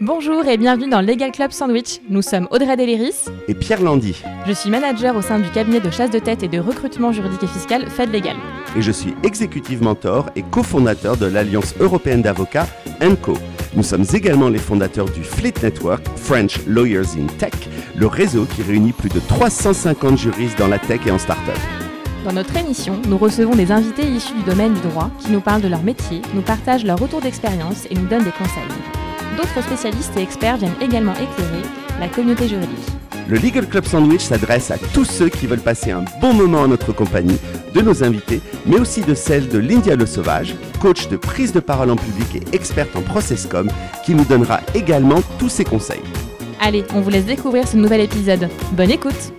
Bonjour et bienvenue dans Legal Club Sandwich. Nous sommes Audrey Deléris et Pierre Landy. Je suis manager au sein du cabinet de chasse de tête et de recrutement juridique et fiscal Fed Legal. Et je suis executive mentor et cofondateur de l'Alliance européenne d'avocats ENCO. Nous sommes également les fondateurs du Fleet Network, French Lawyers in Tech, le réseau qui réunit plus de 350 juristes dans la tech et en start-up. Dans notre émission, nous recevons des invités issus du domaine du droit qui nous parlent de leur métier, nous partagent leur retour d'expérience et nous donnent des conseils. D'autres spécialistes et experts viennent également éclairer la communauté juridique. Le Legal Club Sandwich s'adresse à tous ceux qui veulent passer un bon moment en notre compagnie, de nos invités, mais aussi de celle de Lindia Le Sauvage, coach de prise de parole en public et experte en processcom, qui nous donnera également tous ses conseils. Allez, on vous laisse découvrir ce nouvel épisode. Bonne écoute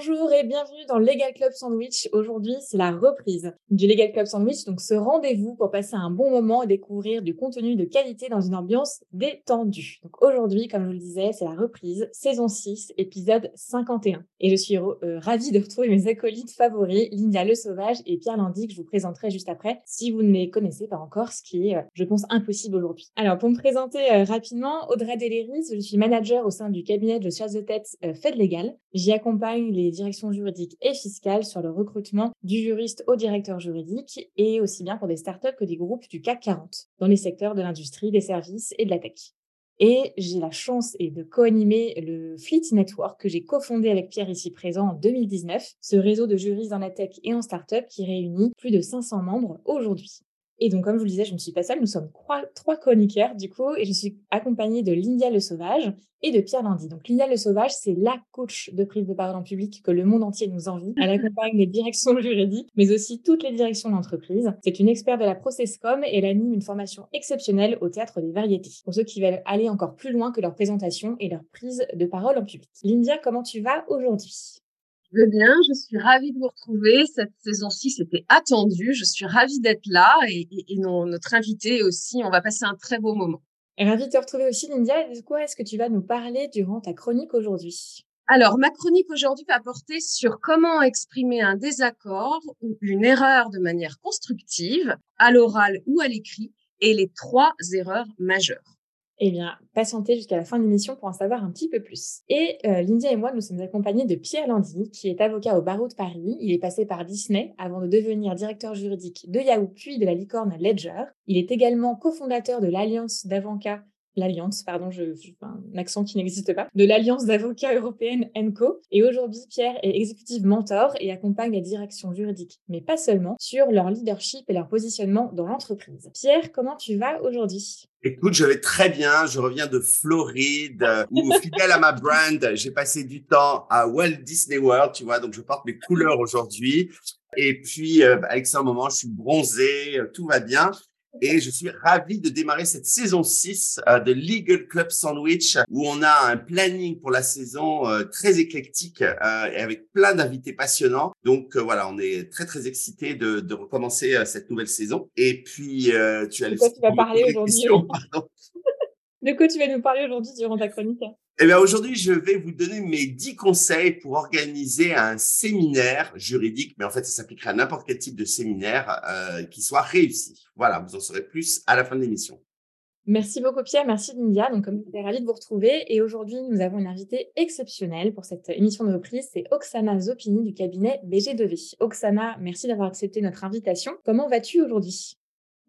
Bonjour et bienvenue dans Legal Club Sandwich. Aujourd'hui, c'est la reprise du Legal Club Sandwich, donc ce rendez-vous pour passer un bon moment et découvrir du contenu de qualité dans une ambiance détendue. Donc aujourd'hui, comme je vous le disais, c'est la reprise, saison 6, épisode 51. Et je suis euh, ravie de retrouver mes acolytes favoris, Linda Le Sauvage et Pierre Landy, que je vous présenterai juste après, si vous ne les connaissez pas encore, ce qui est, euh, je pense, impossible aujourd'hui. Alors, pour me présenter euh, rapidement, Audrey Deléris, je suis manager au sein du cabinet de chasse de tête Fed Legal. J'y accompagne les directions juridiques et fiscales sur le recrutement du juriste au directeur juridique et aussi bien pour des startups que des groupes du CAC 40 dans les secteurs de l'industrie, des services et de la tech. Et j'ai la chance et de co-animer le Fleet Network que j'ai cofondé avec Pierre ici présent en 2019, ce réseau de juristes dans la tech et en startup qui réunit plus de 500 membres aujourd'hui. Et donc, comme je vous le disais, je ne suis pas seule, nous sommes trois, trois chroniqueurs du coup, et je suis accompagnée de Lindia Le Sauvage et de Pierre Landy. Donc, Lindia Le Sauvage, c'est la coach de prise de parole en public que le monde entier nous envie. Elle accompagne les directions juridiques, mais aussi toutes les directions d'entreprise. C'est une experte de la Processcom et elle anime une formation exceptionnelle au Théâtre des Variétés, pour ceux qui veulent aller encore plus loin que leur présentation et leur prise de parole en public. Lindia, comment tu vas aujourd'hui? Je bien, je suis ravie de vous retrouver. Cette saison-ci, c'était attendu. Je suis ravie d'être là et, notre invité aussi. On va passer un très beau moment. Ravie de te retrouver aussi, Lindia. De quoi est-ce que tu vas nous parler durant ta chronique aujourd'hui? Alors, ma chronique aujourd'hui va porter sur comment exprimer un désaccord ou une erreur de manière constructive, à l'oral ou à l'écrit, et les trois erreurs majeures eh bien, patientez jusqu'à la fin de l'émission pour en savoir un petit peu plus. Et euh, Lindia et moi, nous sommes accompagnés de Pierre Landy, qui est avocat au barreau de Paris. Il est passé par Disney avant de devenir directeur juridique de Yahoo, puis de la licorne Ledger. Il est également cofondateur de l'Alliance d'avocats l'Alliance, pardon, je, un accent qui n'existe pas, de l'Alliance d'avocats européenne ENCO. Et aujourd'hui, Pierre est exécutif mentor et accompagne la direction juridique, mais pas seulement, sur leur leadership et leur positionnement dans l'entreprise. Pierre, comment tu vas aujourd'hui? Écoute, je vais très bien. Je reviens de Floride, euh, où fidèle à ma brand, j'ai passé du temps à Walt Disney World, tu vois, donc je porte mes couleurs aujourd'hui. Et puis, euh, avec ça, moment, je suis bronzé, euh, tout va bien. Et je suis ravi de démarrer cette saison 6 euh, de Legal Club Sandwich où on a un planning pour la saison euh, très éclectique euh, et avec plein d'invités passionnants. Donc voilà, on est très très excités de, de recommencer cette nouvelle saison. Et puis tu as quoi tu vas parler aujourd'hui De quoi tu vas nous parler aujourd'hui durant ta chronique? Eh bien, aujourd'hui, je vais vous donner mes 10 conseils pour organiser un séminaire juridique, mais en fait, ça s'appliquerait à n'importe quel type de séminaire euh, qui soit réussi. Voilà, vous en saurez plus à la fin de l'émission. Merci beaucoup Pierre, merci Lindia. Donc comme j'étais ravie de vous retrouver et aujourd'hui nous avons une invitée exceptionnelle pour cette émission de reprise, c'est Oksana Zopini du cabinet BG2V. Oksana, merci d'avoir accepté notre invitation. Comment vas-tu aujourd'hui?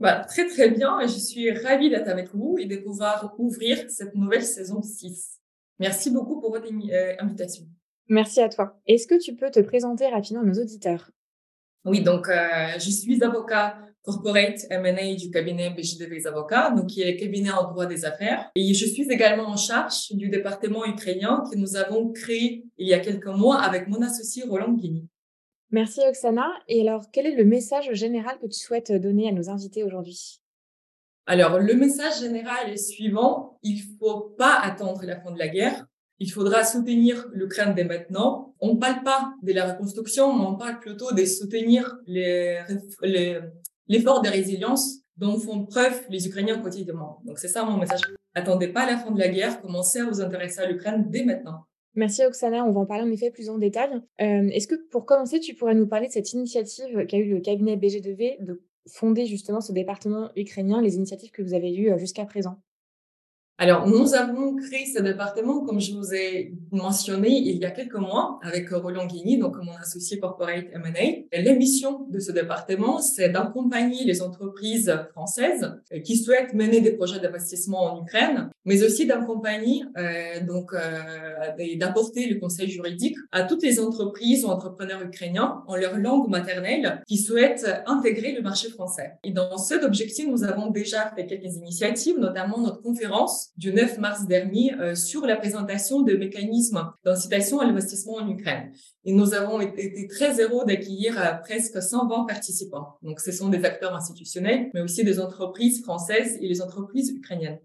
Bah, très très bien, je suis ravie d'être avec vous et de pouvoir ouvrir cette nouvelle saison 6. Merci beaucoup pour votre euh, invitation. Merci à toi. Est-ce que tu peux te présenter rapidement à nos auditeurs? Oui, donc euh, je suis avocat corporate M&A du cabinet BJ Avocats, donc qui est cabinet en droit des affaires. Et je suis également en charge du département ukrainien que nous avons créé il y a quelques mois avec mon associé Roland Guigny. Merci Oksana. Et alors, quel est le message général que tu souhaites donner à nos invités aujourd'hui? Alors, le message général est suivant. Il faut pas attendre la fin de la guerre. Il faudra soutenir l'Ukraine dès maintenant. On ne parle pas de la reconstruction, mais on parle plutôt de soutenir l'effort de résilience dont font preuve les Ukrainiens quotidiennement. Donc, c'est ça mon message. Attendez pas la fin de la guerre. Commencez à vous intéresser à l'Ukraine dès maintenant. Merci Oksana, on va en parler en effet plus en détail. Euh, est-ce que pour commencer, tu pourrais nous parler de cette initiative qu'a eu le cabinet BG2V de fondé justement ce département ukrainien, les initiatives que vous avez eues jusqu'à présent? Alors, nous avons créé ce département, comme je vous ai mentionné, il y a quelques mois avec Roland Guigny, donc mon associé corporate M&A. L'émission de ce département, c'est d'accompagner les entreprises françaises qui souhaitent mener des projets d'investissement en Ukraine, mais aussi d'accompagner, euh, donc, euh, d'apporter le conseil juridique à toutes les entreprises ou entrepreneurs ukrainiens en leur langue maternelle qui souhaitent intégrer le marché français. Et dans cet objectif, nous avons déjà fait quelques initiatives, notamment notre conférence du 9 mars dernier euh, sur la présentation de mécanismes d'incitation à l'investissement en Ukraine. Et nous avons été très heureux d'accueillir euh, presque 120 participants. Donc, ce sont des acteurs institutionnels, mais aussi des entreprises françaises et les entreprises ukrainiennes.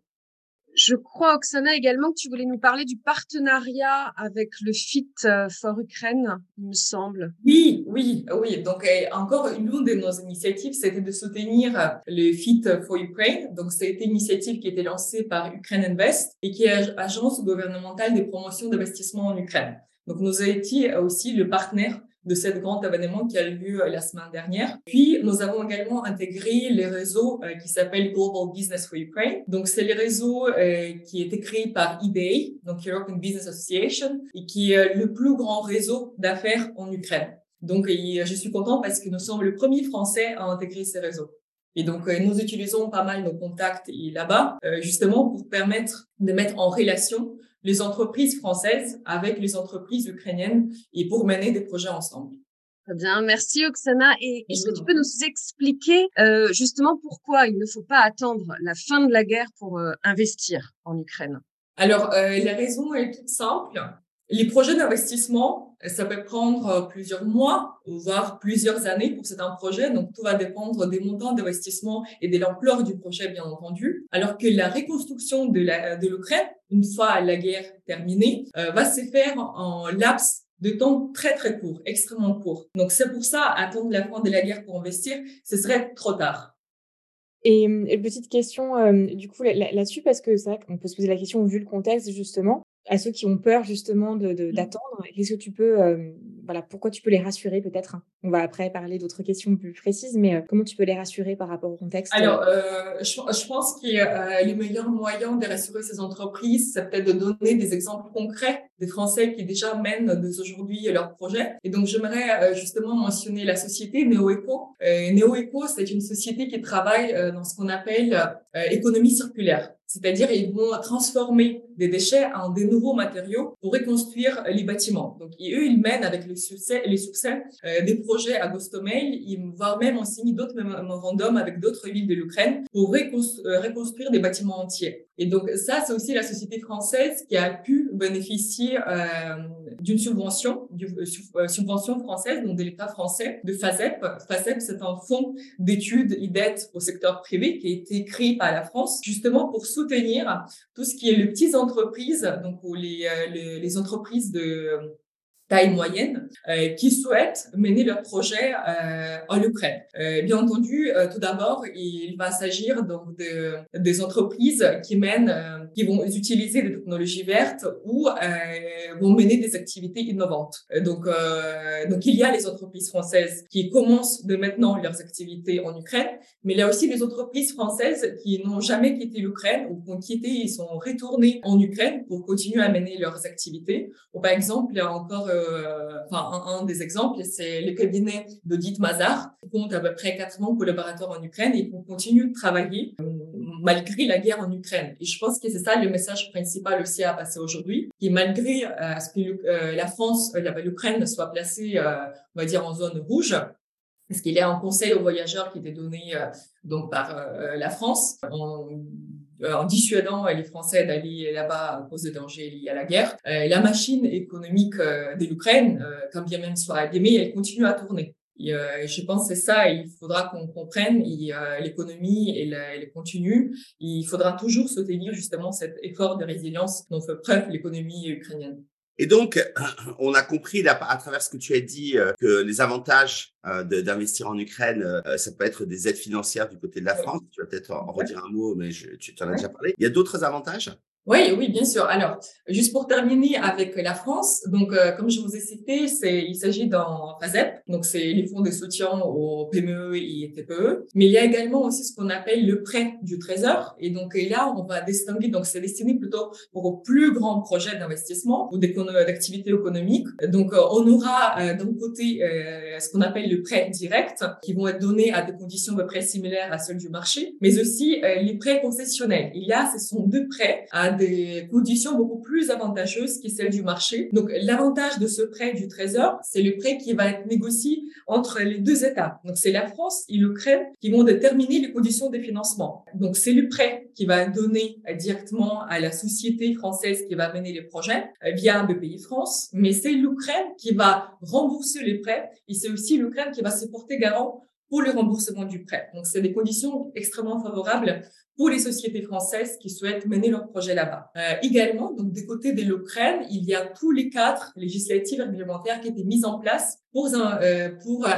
Je crois, Oksana, également que tu voulais nous parler du partenariat avec le FIT euh, for Ukraine, il me semble. Oui, oui, oui. Donc, euh, encore l'une de nos initiatives, c'était de soutenir euh, le FIT for Ukraine. Donc, c'était une initiative qui a été lancée par Ukraine Invest et qui est agence gouvernementale de promotion d'investissement en Ukraine. Donc, nous avons été aussi le partenaire de cet grand événement qui a eu lieu euh, la semaine dernière. Puis, nous avons également intégré les réseaux euh, qui s'appellent Global Business for Ukraine. Donc, c'est les réseaux euh, qui été créés par EBA, donc European Business Association, et qui est le plus grand réseau d'affaires en Ukraine. Donc, je suis content parce que nous sommes le premier Français à intégrer ces réseaux. Et donc, nous utilisons pas mal nos contacts là-bas, justement pour permettre de mettre en relation les entreprises françaises avec les entreprises ukrainiennes et pour mener des projets ensemble. Très bien, merci Oksana. Et est-ce que tu peux nous expliquer euh, justement pourquoi il ne faut pas attendre la fin de la guerre pour euh, investir en Ukraine? Alors, euh, la raison est toute simple. Les projets d'investissement, ça peut prendre euh, plusieurs mois, voire plusieurs années pour certains projets. Donc, tout va dépendre des montants d'investissement et de l'ampleur du projet, bien entendu. Alors que la reconstruction de l'Ukraine, une fois la guerre terminée, euh, va se faire en laps de temps très, très court, extrêmement court. Donc, c'est pour ça, attendre la fin de la guerre pour investir, ce serait trop tard. Et, une petite question, euh, du coup, là-dessus, parce que c'est vrai qu'on peut se poser la question vu le contexte, justement à ceux qui ont peur justement de, mmh. d'attendre Qu'est-ce que tu peux, voilà, pourquoi tu peux les rassurer peut-être On va après parler d'autres questions plus précises, mais comment tu peux les rassurer par rapport au contexte Alors, euh, je, je, pense que euh, le meilleur moyen de rassurer ces entreprises, c'est peut-être de donner des exemples concrets des Français qui déjà mènent dès aujourd'hui leurs projets. Et donc, j'aimerais justement mentionner la société NeoEco. Euh, NeoEco, c'est une société qui travaille dans ce qu'on appelle économie circulaire. C'est-à-dire, ils vont transformer des déchets en des nouveaux matériaux pour reconstruire les bâtiments. Donc, eux, ils mènent avec le succès, les succès euh, des projets à Gostomel, voire même en signe d'autres mémorandums avec d'autres villes de l'Ukraine pour euh, reconstruire des bâtiments entiers. Et donc, ça, c'est aussi la société française qui a pu bénéficier euh, d'une subvention, d'une subvention française, donc de l'État français, de FASEP. FASEP, c'est un fonds d'études et d'aide au secteur privé qui a été créé par la France, justement pour soutenir tout ce qui est les petites entreprises, donc les, euh, les, les entreprises de taille moyenne euh, qui souhaitent mener leur projet euh, en Ukraine. Euh, bien entendu, euh, tout d'abord, il va s'agir donc de, des entreprises qui mènent, euh, qui vont utiliser des technologies vertes ou vont mener des activités innovantes. donc, donc il y a les entreprises françaises qui commencent de maintenant leurs activités en Ukraine, mais il y a aussi les entreprises françaises qui n'ont jamais quitté l'Ukraine ou qui ont quitté, ils sont retournés en Ukraine pour continuer à mener leurs activités. Ou par exemple, il y a encore euh, enfin, un, des exemples, c'est le cabinet d'audit Mazar, qui compte à peu près 80 collaborateurs en Ukraine et qui continue de travailler euh, malgré la guerre en Ukraine. Et je pense que c'est ça le message principal aussi à passer aujourd'hui, qui malgré euh, ce que la France, l'Ukraine soit placée, on va dire, en zone rouge, parce qu'il y a un conseil aux voyageurs qui était donné donc par la France euh, en dissuadant les Français d'aller là-bas à cause des dangers liés à la guerre. Euh, la machine économique euh, de l'Ukraine, quand bien même soit abîmée, elle continue à tourner. Et, je pense que c'est ça, il faudra qu'on comprenne l'économie, elle, elle continue. Il faudra toujours soutenir justement cet effort de résilience dont fait preuve l'économie ukrainienne. Et donc, on a compris à travers ce que tu as dit euh, que les avantages euh, d'investir en Ukraine, euh, ça peut être des aides financières du côté de la France. Tu vas peut-être en redire un mot, mais tu en as déjà parlé. Il y a d'autres avantages? Oui, oui, bien sûr. Alors, juste pour terminer avec la France, donc euh, comme je vous ai cité, c'est il s'agit d'un FASEP, donc c'est les fonds de soutien aux PME et TPE, mais il y a également aussi ce qu'on appelle le prêt du Trésor, et donc là on va distinguer, donc c'est destiné plutôt pour plus grands projets d'investissement ou d'activités économiques. Donc euh, on aura euh, d'un côté ce qu'on appelle le prêt direct, qui vont être donnés à des conditions de prêt similaires à celles du marché, mais aussi les prêts concessionnels. Il y a, ce sont deux prêts à des conditions beaucoup plus avantageuses que celles du marché. Donc, l'avantage de ce prêt du Trésor, c'est le prêt qui va être négocié entre les deux États. Donc, c'est la France et l'Ukraine qui vont déterminer les conditions des financements. Donc, c'est le prêt qui va donner directement à la société française qui va mener les projets euh, via BPI France, mais c'est l'Ukraine qui va rembourser les prêts et c'est aussi l'Ukraine qui va se porter garant pour le remboursement du prêt. Donc, c'est des conditions extrêmement favorables pour les sociétés françaises qui souhaitent mener leur projet là-bas. Euh, également, donc des côtés de l'Ukraine, il y a tous les cadres législatifs et réglementaires qui étaient mis en place pour, euh, pour euh,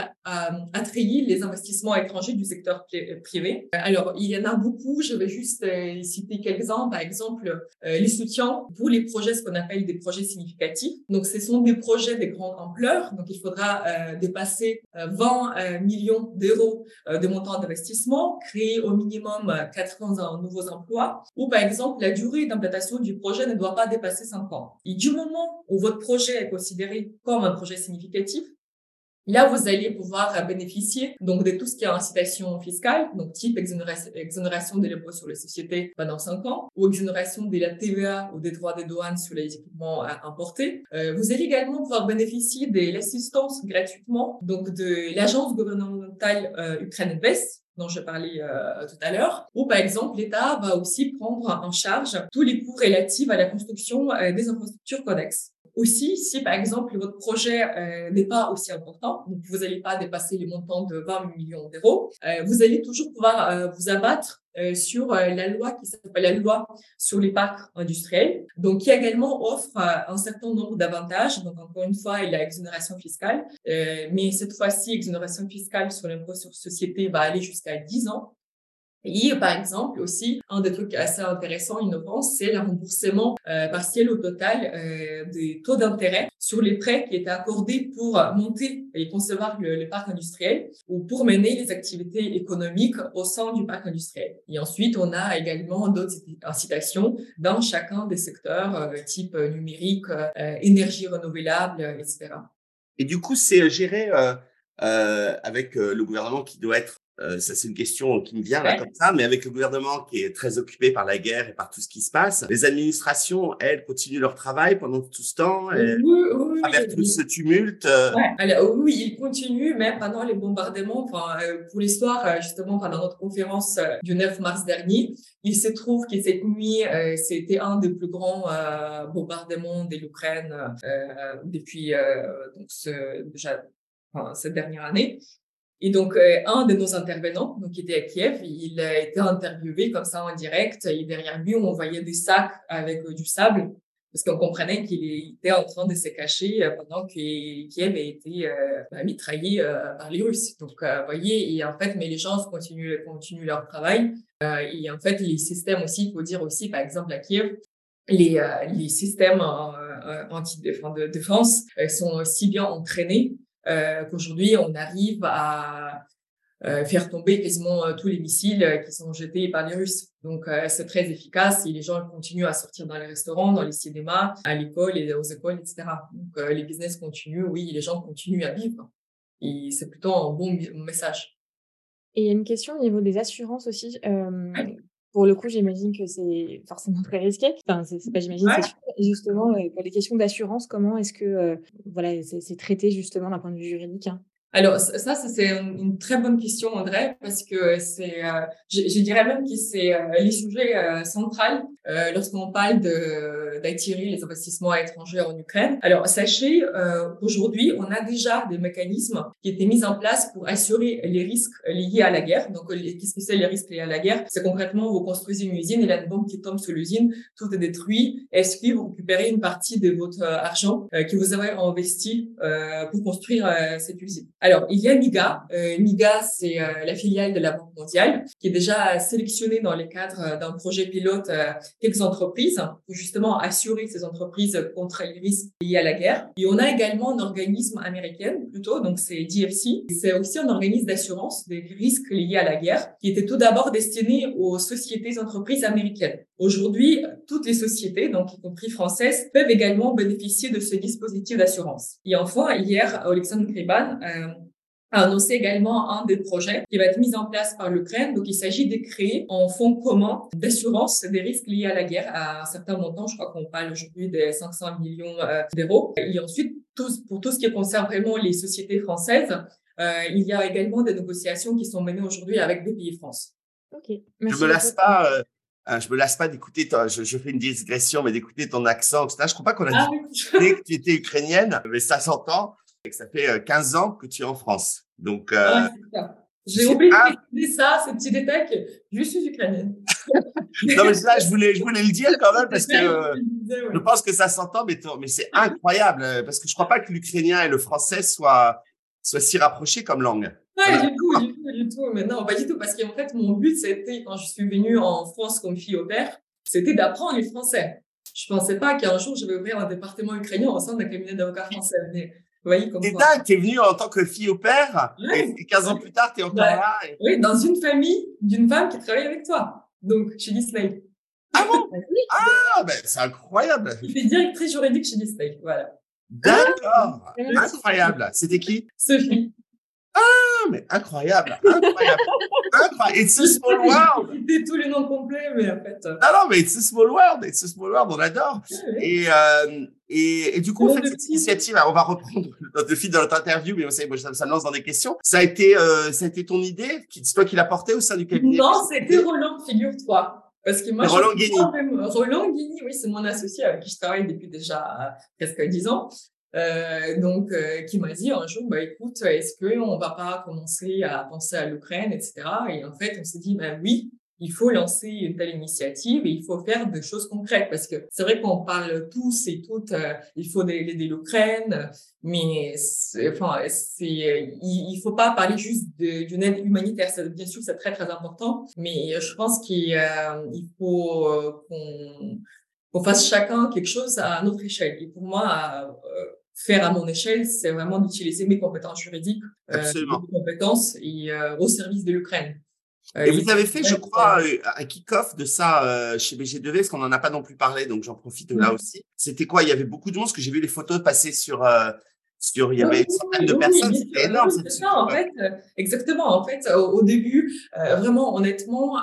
attrayer les investissements étrangers du secteur privé. Alors, il y en a beaucoup, je vais juste citer quelques exemples. Par exemple, les soutiens pour les projets, ce qu'on appelle des projets significatifs. Donc, ce sont des projets de grande ampleur. Donc, il faudra dépasser 20 millions d'euros de montant d'investissement, créer au minimum 80 un nouveaux emplois, ou par exemple, la durée d'implantation du projet ne doit pas dépasser 5 ans. Et du moment où votre projet est considéré comme un projet significatif, Là, vous allez pouvoir bénéficier donc de tout ce qui est incitation fiscale, donc type exonération, exonération de sur les sociétés pendant 5 ans, ou exonération de la TVA ou des droits de douane sur les équipements importés. Euh, vous allez également pouvoir bénéficier de l'assistance gratuitement donc de l'agence gouvernementale euh, Ukraine Invest, dont je parlais euh, tout à l'heure, ou par exemple l'État va aussi prendre en charge tous les coûts relatifs à la construction euh, des infrastructures connexes. Aussi, si par exemple votre projet euh, n'est pas aussi important, donc vous n'allez pas dépasser les montants de 20 millions d'euros, euh, vous allez toujours pouvoir euh, vous abattre sur la loi qui s'appelle la loi sur les parcs industriels, donc qui également offre un certain nombre d'avantages. Donc encore une fois, il y a exonération fiscale, mais cette fois-ci, exonération fiscale sur l'impôt sur société va aller jusqu'à 10 ans. Et par exemple aussi, un des trucs assez intéressants, innovants, c'est le remboursement euh, partiel au total euh, des taux d'intérêt sur les prêts qui étaient accordés pour monter et concevoir le, parc industriel ou pour mener les activités économiques au sein du parc industriel. Et ensuite, on a également d'autres incitations dans chacun des secteurs, euh, type numérique, énergie renouvelable, etc. Et du coup, c'est géré avec le gouvernement qui doit être euh, ça, c'est une question qui me vient là comme ça, mais avec le gouvernement qui est très occupé par la guerre et par tout ce qui se passe, les administrations, elles, continuent leur travail pendant tout ce temps, et oui, avec tout ce tumulte. Euh. Alors, oui, ils continuent, même pendant les bombardements. Enfin, euh, pour l'histoire, justement, pendant notre conférence du 9 mars dernier, il se trouve que cette nuit, c'était un des plus grands bombardements de l'Ukraine depuis donc ce, déjà enfin, cette dernière année. Et donc, euh, un de nos intervenants, donc, qui était à Kiev, il a été interviewé comme ça en direct. Et derrière lui, on voyait des sacs avec euh, du sable, parce qu'on comprenait qu'il était en train de se cacher euh, pendant que Kiev a été bah, mitraillé par les Russes. Donc, vous voyez, et en fait, mais les gens continuent, continuent leur travail. et en fait, les systèmes aussi, il faut dire aussi, par exemple, à Kiev, les, les systèmes anti de défense sont si bien entraînés euh, qu'aujourd'hui on arrive à euh, faire tomber quasiment euh, tous les missiles qui sont jetés par les Russes. Donc c'est très efficace et les gens continuent à sortir dans les restaurants, dans les cinémas, à l'école et aux écoles, etc. Donc les business continuent, oui, les gens continuent à vivre. Et c'est plutôt un bon message. Et il y a une question au niveau des assurances aussi. Euh, pour le coup, j'imagine que c'est forcément très risqué. Enfin, c'est pas j'imagine, c'est sûr. justement, euh, pour les questions d'assurance, comment est-ce que euh, voilà, c'est traité justement d'un point de vue juridique hein? Alors ça, c'est une très bonne question, André, parce que c'est, euh, je, je, dirais même que c'est euh, les sujets euh, central euh, lorsqu'on parle d'attirer les investissements étrangers en Ukraine. Alors sachez, euh, aujourd'hui, on a déjà des mécanismes qui étaient mis en place pour assurer les risques liés à la guerre. Donc, qu'est-ce que c'est les risques liés à la guerre? C'est concrètement, vous construisez une usine et la bombe qui tombe sur l'usine, tout est détruit. Est-ce que vous récupérez une partie de votre argent que vous avez investi pour construire cette usine? Alors, il y a MIGA. Euh, MIGA, c'est euh, la filiale de la Banque mondiale, qui est déjà sélectionné dans les cadres d'un projet pilote quelques entreprises pour justement assurer ces entreprises contre les risques liés à la guerre. Et on a également un organisme américain plutôt, donc c'est DFC. C'est aussi un organisme d'assurance des risques liés à la guerre qui était tout d'abord destiné aux sociétés entreprises américaines. Aujourd'hui, toutes les sociétés, donc y compris françaises, peuvent également bénéficier de ce dispositif d'assurance. Et enfin, hier, Alexandre Kriban euh, a annoncé également un des projets qui va être mis en place par l'Ukraine. Donc, il s'agit de créer un fonds commun d'assurance des risques liés à la guerre à un certain montant. Je crois qu'on parle aujourd'hui des 500 millions euh, d'euros. Et ensuite, pour tout ce qui concerne vraiment les sociétés françaises, euh, il y a également des négociations qui sont menées aujourd'hui avec pays France. Ok. je me lasse pas. Euh, hein, je me lasse pas d'écouter, je, je, fais une digression, mais d'écouter ton accent, etc. Je crois pas qu'on a ah dit que tu étais ukrainienne, mais ça s'entend et que ça fait 15 euh, ans que tu es en France. Donc, euh, j'ai oublié de dire ça, ce petit détail que je suis ukrainienne. non, mais ça, je voulais, je voulais le dire quand même parce que je pense que ça s'entend, mais, mais c'est incroyable parce que je crois pas que l'ukrainien et le français soient, soient si rapprochés comme langue. Pas du tout, du tout, du tout. Mais non, pas du tout, parce qu'en fait, mon but, c'était, quand je suis venue en France comme fille au père, c'était d'apprendre le français. Je pensais pas qu'un jour, je vais ouvrir un département ukrainien au sein d'un cabinet d'avocats français. Mais voyez, comme T'es dingue, t'es venue en tant que fille au père, et 15 ans plus tard, t'es encore là. Oui, dans une famille d'une femme qui travaille avec toi. Donc, chez Disney. Ah bon? ah, ben, c'est incroyable. Il fait directrice juridique chez Disney, voilà. D'accord. Incroyable. C'était qui? Sophie. Ah, mais incroyable, incroyable, incroyable. It's a small world. C'était tous les noms complets, mais en fait. Euh, non, non, mais it's a small world, it's a small world, on adore. Et, euh, et, et, du coup, en fait, cette initiative, on va reprendre le fil de notre interview, mais ça, ça me lance dans des questions. Ça a été, euh, ça a été ton idée? C'est toi qui l'as porté au sein du cabinet? Non, c'était Roland, figure-toi. Parce que moi, Roland Guigny. Roland Guigny, oui, c'est mon associé avec qui je travaille depuis déjà presque 10 ans. Euh, donc, euh, qui m'a dit un jour, bah, écoute, est-ce qu'on va pas commencer à penser à l'Ukraine, etc. Et en fait, on s'est dit, bah oui, il faut lancer une telle initiative et il faut faire des choses concrètes parce que c'est vrai qu'on parle tous et toutes, euh, il faut aider l'Ukraine, mais enfin, il, il, faut pas parler juste d'une aide humanitaire. bien sûr, c'est très très important, mais je pense qu'il il faut qu'on qu'on fasse chacun quelque chose à notre échelle. Et pour moi, faire à mon échelle, c'est vraiment d'utiliser mes compétences juridiques, euh, mes compétences et, euh, au service de l'Ukraine. Euh, et vous avez fait, je crois, un kick-off de ça chez BG2V, parce qu'on n'en a pas non plus parlé, donc j'en profite là aussi. C'était quoi? Il y avait beaucoup de monde, parce que j'ai vu les photos passer sur, sur, il y avait une centaine de personnes, c'était énorme. C'est ça, en fait, exactement. En fait, au, début, vraiment, honnêtement,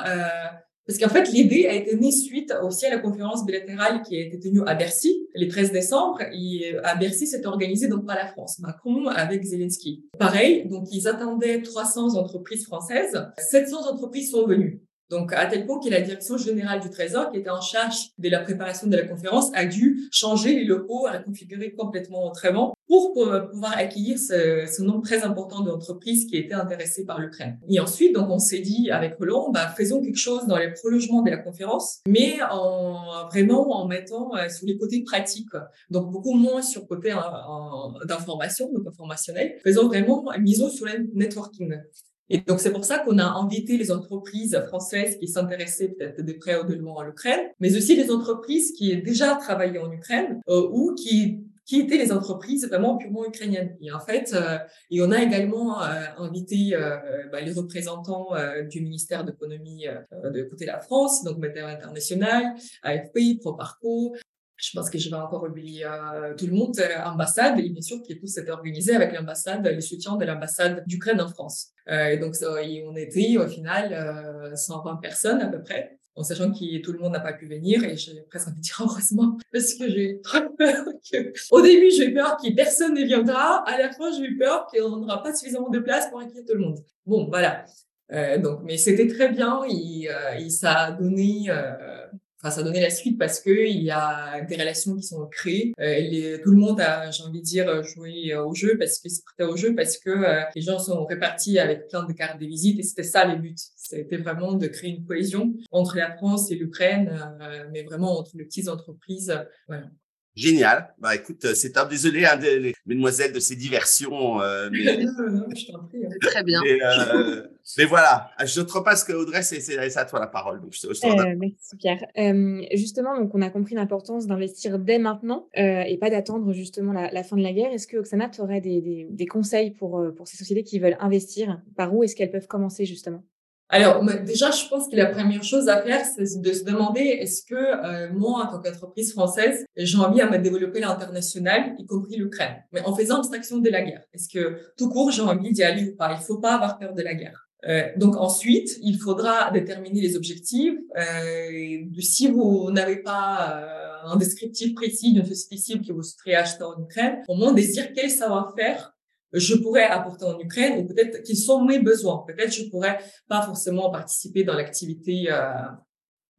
parce qu'en fait, l'idée a été née suite aussi à la conférence bilatérale qui a été tenue à Bercy le 13 décembre. Et à Bercy, c'était organisé donc par la France, Macron avec Zelensky. Pareil, donc ils attendaient 300 entreprises françaises. 700 entreprises sont venues. Donc, à tel point que la direction générale du Trésor, qui était en charge de la préparation de la conférence, a dû changer les locaux, à configurer complètement autrement pour pouvoir accueillir ce, nombre très important d'entreprises qui étaient intéressées par l'Ukraine. Et ensuite, donc, on s'est dit avec Roland, bah, faisons quelque chose dans les prolongements de la conférence, mais en vraiment en mettant euh, sur les côtés pratiques. Donc, beaucoup moins sur le côté d'information, donc informationnel. Faisons vraiment, misons sur le networking. Et donc, c'est pour ça qu'on a invité les entreprises françaises qui s'intéressaient peut-être de près ou de loin à l'Ukraine, mais aussi les entreprises qui déjà travaillé en Ukraine euh, ou qui qui étaient les entreprises vraiment purement ukrainiennes. Et en fait, euh, et on a également euh, invité euh, bah, les représentants du ministère d'économie de côté de la France, donc Météo International, AFP, Proparco, je pense que je vais encore oublier tout le monde, ambassade, et bien sûr qui tout s'était organisé avec l'ambassade, les soutiens de l'ambassade d'Ukraine en France. et donc, ça, on était au final 120 personnes à peu près en sachant que tout le monde n'a pas pu venir et j'ai presque envie de dire heureusement parce que j'ai eu trop peur que au début j'ai eu peur que personne ne viendra à la fin j'ai eu peur qu'on n'aura pas suffisamment de place pour accueillir tout le monde bon voilà euh, donc mais c'était très bien et, euh, ça a donné euh, ça a donné la suite parce que il y a des relations qui sont créées. Euh, les, tout le monde a, j'ai envie de dire, joué euh, au jeu parce que c'est prêt au jeu parce que euh, les gens sont répartis avec plein de cartes de visite et c'était ça le but. C'était vraiment de créer une cohésion entre la France et l'Ukraine, mais vraiment entre les petites entreprises. Voilà. Génial. Bah écoute, c'est top. Désolé, hein, mesdemoiselles, de ces diversions. Euh, mais... non, je t'en prie. Hein. Très bien. Mais, euh, mais, voilà, je ne te repasse que Audrey, c'est à toi la parole. Donc je, euh, merci Pierre. Euh, justement, donc on a compris l'importance d'investir dès maintenant euh, et pas d'attendre justement la, la, fin de la guerre. Est-ce que Oksana, tu aurais des, des, des, conseils pour, pour ces sociétés qui veulent investir? Par où est-ce qu'elles peuvent commencer justement? Alors, déjà, je pense que la première chose à faire, c'est de se demander est-ce que euh, moi, en tant qu'entreprise française, j'ai envie à me développer l'international, y compris l'Ukraine, mais en faisant abstraction de la guerre. Est-ce que tout court, j'ai envie d'y aller ou pas? Il faut pas avoir peur de la guerre. Euh, donc ensuite, il faudra déterminer les objectifs. Euh, si vous n'avez pas euh, un descriptif précis d'une société cible qui vous serait achetée en Ukraine, au moins désir quel savoir-faire je pourrais apporter en Ukraine ou peut-être qu'ils sont mes besoins. Peut-être je pourrais pas forcément participer dans l'activité euh,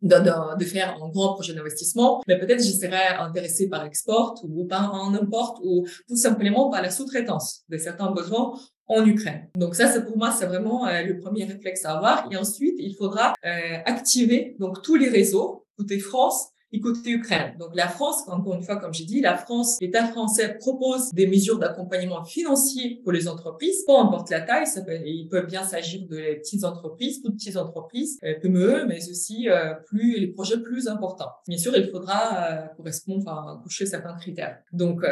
de, de, faire un grand projet d'investissement, mais peut-être je serais intéressé par l'export ou par un import ou tout simplement par la sous-traitance de certains besoins en Ukraine. Donc ça, c'est pour moi, c'est vraiment euh, le premier réflexe à avoir. Et ensuite, il faudra euh, activer donc tous les réseaux côté France côté Ukraine. Donc la France, encore une fois, comme j'ai dit, la France, l'État français propose des mesures d'accompagnement financier pour les entreprises, peu importe la taille, ça peut, il peut bien s'agir de petites entreprises, toutes petites entreprises, euh, PME, mais aussi euh, plus les projets plus importants. Bien sûr, il faudra euh, correspondre, enfin, coucher certains critères. Donc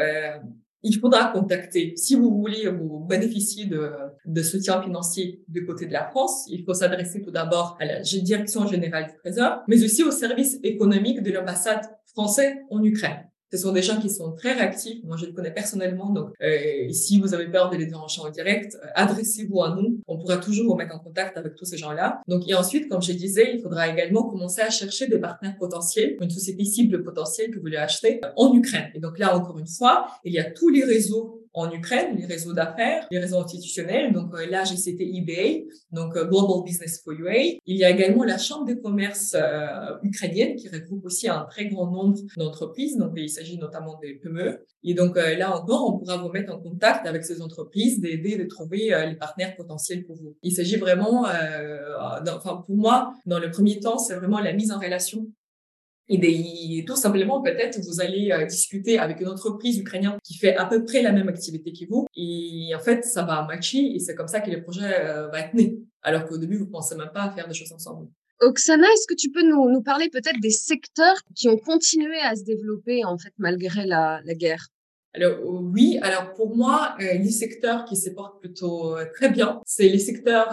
il faudra contacter, si vous voulez vous bénéficier de, de soutien financier du côté de la France, il faut s'adresser tout d'abord à la direction générale du Trésor, mais aussi au service économique de l'ambassade française en Ukraine. Ce sont des gens qui sont très réactifs. Moi, je les connais personnellement. Donc, euh, si vous avez peur de les déranger en direct, euh, adressez-vous à nous. On pourra toujours vous mettre en contact avec tous ces gens-là. Donc, et ensuite, comme je disais, il faudra également commencer à chercher des partenaires potentiels, une société cible potentielle que vous voulez acheter en Ukraine. Et donc là, encore une fois, il y a tous les réseaux en Ukraine, les réseaux d'affaires, les réseaux institutionnels. Donc euh, là, cité eBay, donc euh, Global Business for UA. Il y a également la Chambre des commerces euh, ukrainienne qui regroupe aussi un très grand nombre d'entreprises. Donc il s'agit notamment des PME. Et donc là encore, on pourra vous mettre en contact avec ces entreprises, d'aider de trouver les partenaires potentiels pour vous. Il s'agit vraiment, enfin pour moi, dans le premier temps, c'est vraiment la mise en relation et tout simplement, peut-être, vous allez euh, discuter avec une entreprise ukrainienne qui fait à peu près la même activité que vous. Et en fait, ça va matcher et c'est comme ça que le projet euh, va être né. Alors qu'au début, vous pensez même pas à faire des choses ensemble. Oksana, est-ce que tu peux nous, parler peut-être des secteurs qui ont continué à se développer, en fait, malgré la guerre? Alors oui, alors pour moi, euh, les secteurs qui se portent plutôt très bien, c'est les secteurs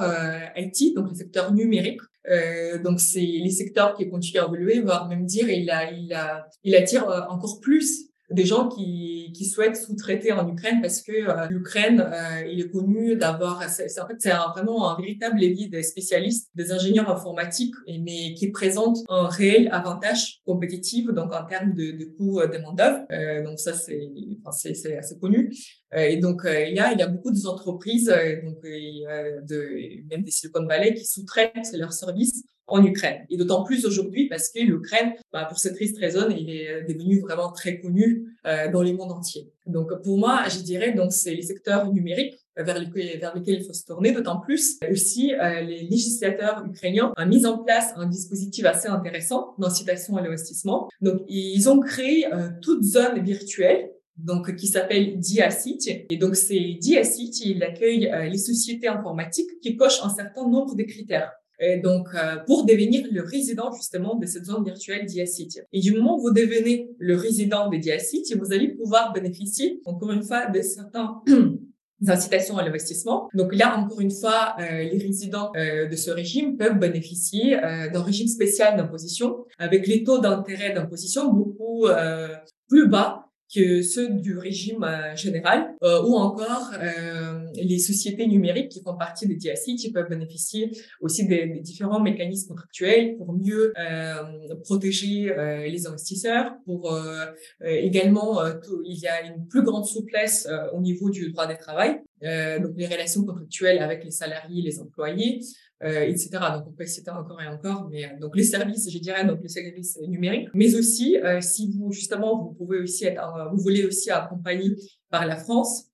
IT, donc les secteurs numériques. Euh, donc c'est les secteurs qui continuent à évoluer, voire même dire il a, il a, il attire euh, encore plus des gens qui, qui souhaitent sous-traiter en Ukraine parce que euh, l'Ukraine, euh, il est connu d'avoir, c'est, en fait, c'est vraiment un véritable levier des spécialistes, des ingénieurs informatiques, mais qui présente un réel avantage compétitif, donc en termes de, de coût de main. Euh, donc ça, c'est, enfin, c'est, assez connu. et donc il y a, il y a beaucoup d'entreprises, donc de, même des Silicon Valley, qui sous-traitent leurs services en Ukraine. Et d'autant plus aujourd'hui parce que l'Ukraine, bah, pour cette triste raison, il est devenu vraiment très connu euh, dans le monde entier. Donc pour moi, je dirais donc c'est les secteurs numériques vers lesquels, vers lesquels il faut se tourner, d'autant plus aussi euh, les législateurs ukrainiens ont mis en place un dispositif assez intéressant d'incitation à l'investissement. Donc ils ont créé euh, toute zone virtuelle donc qui s'appelle DIACIT. Et donc c'est DIACIT, il accueille euh, les sociétés informatiques qui cochent un certain nombre de critères. Et donc, euh, pour devenir le résident justement de cette zone virtuelle d'IACity. Et du moment où vous devenez le résident de DIACity, vous allez pouvoir bénéficier, encore une fois, de certains incitations à l'investissement. Donc là, encore une fois, euh, les résidents euh, de ce régime peuvent bénéficier d'un régime spécial d'imposition avec les taux d'intérêt d'imposition beaucoup plus bas que ceux du régime euh, général, euh, ou encore euh, les sociétés numériques qui font partie des DSI qui peuvent bénéficier aussi des, des différents mécanismes contractuels pour mieux protéger les investisseurs, pour également il y a une plus grande souplesse au niveau du droit des travail, donc les relations contractuelles avec les salariés, les employés, euh, etc. Donc on peut citer encore et encore, mais euh, donc les services, je dirais donc les services numériques, mais aussi euh, si vous justement vous pouvez aussi être, vous voulez aussi accompagner par la France.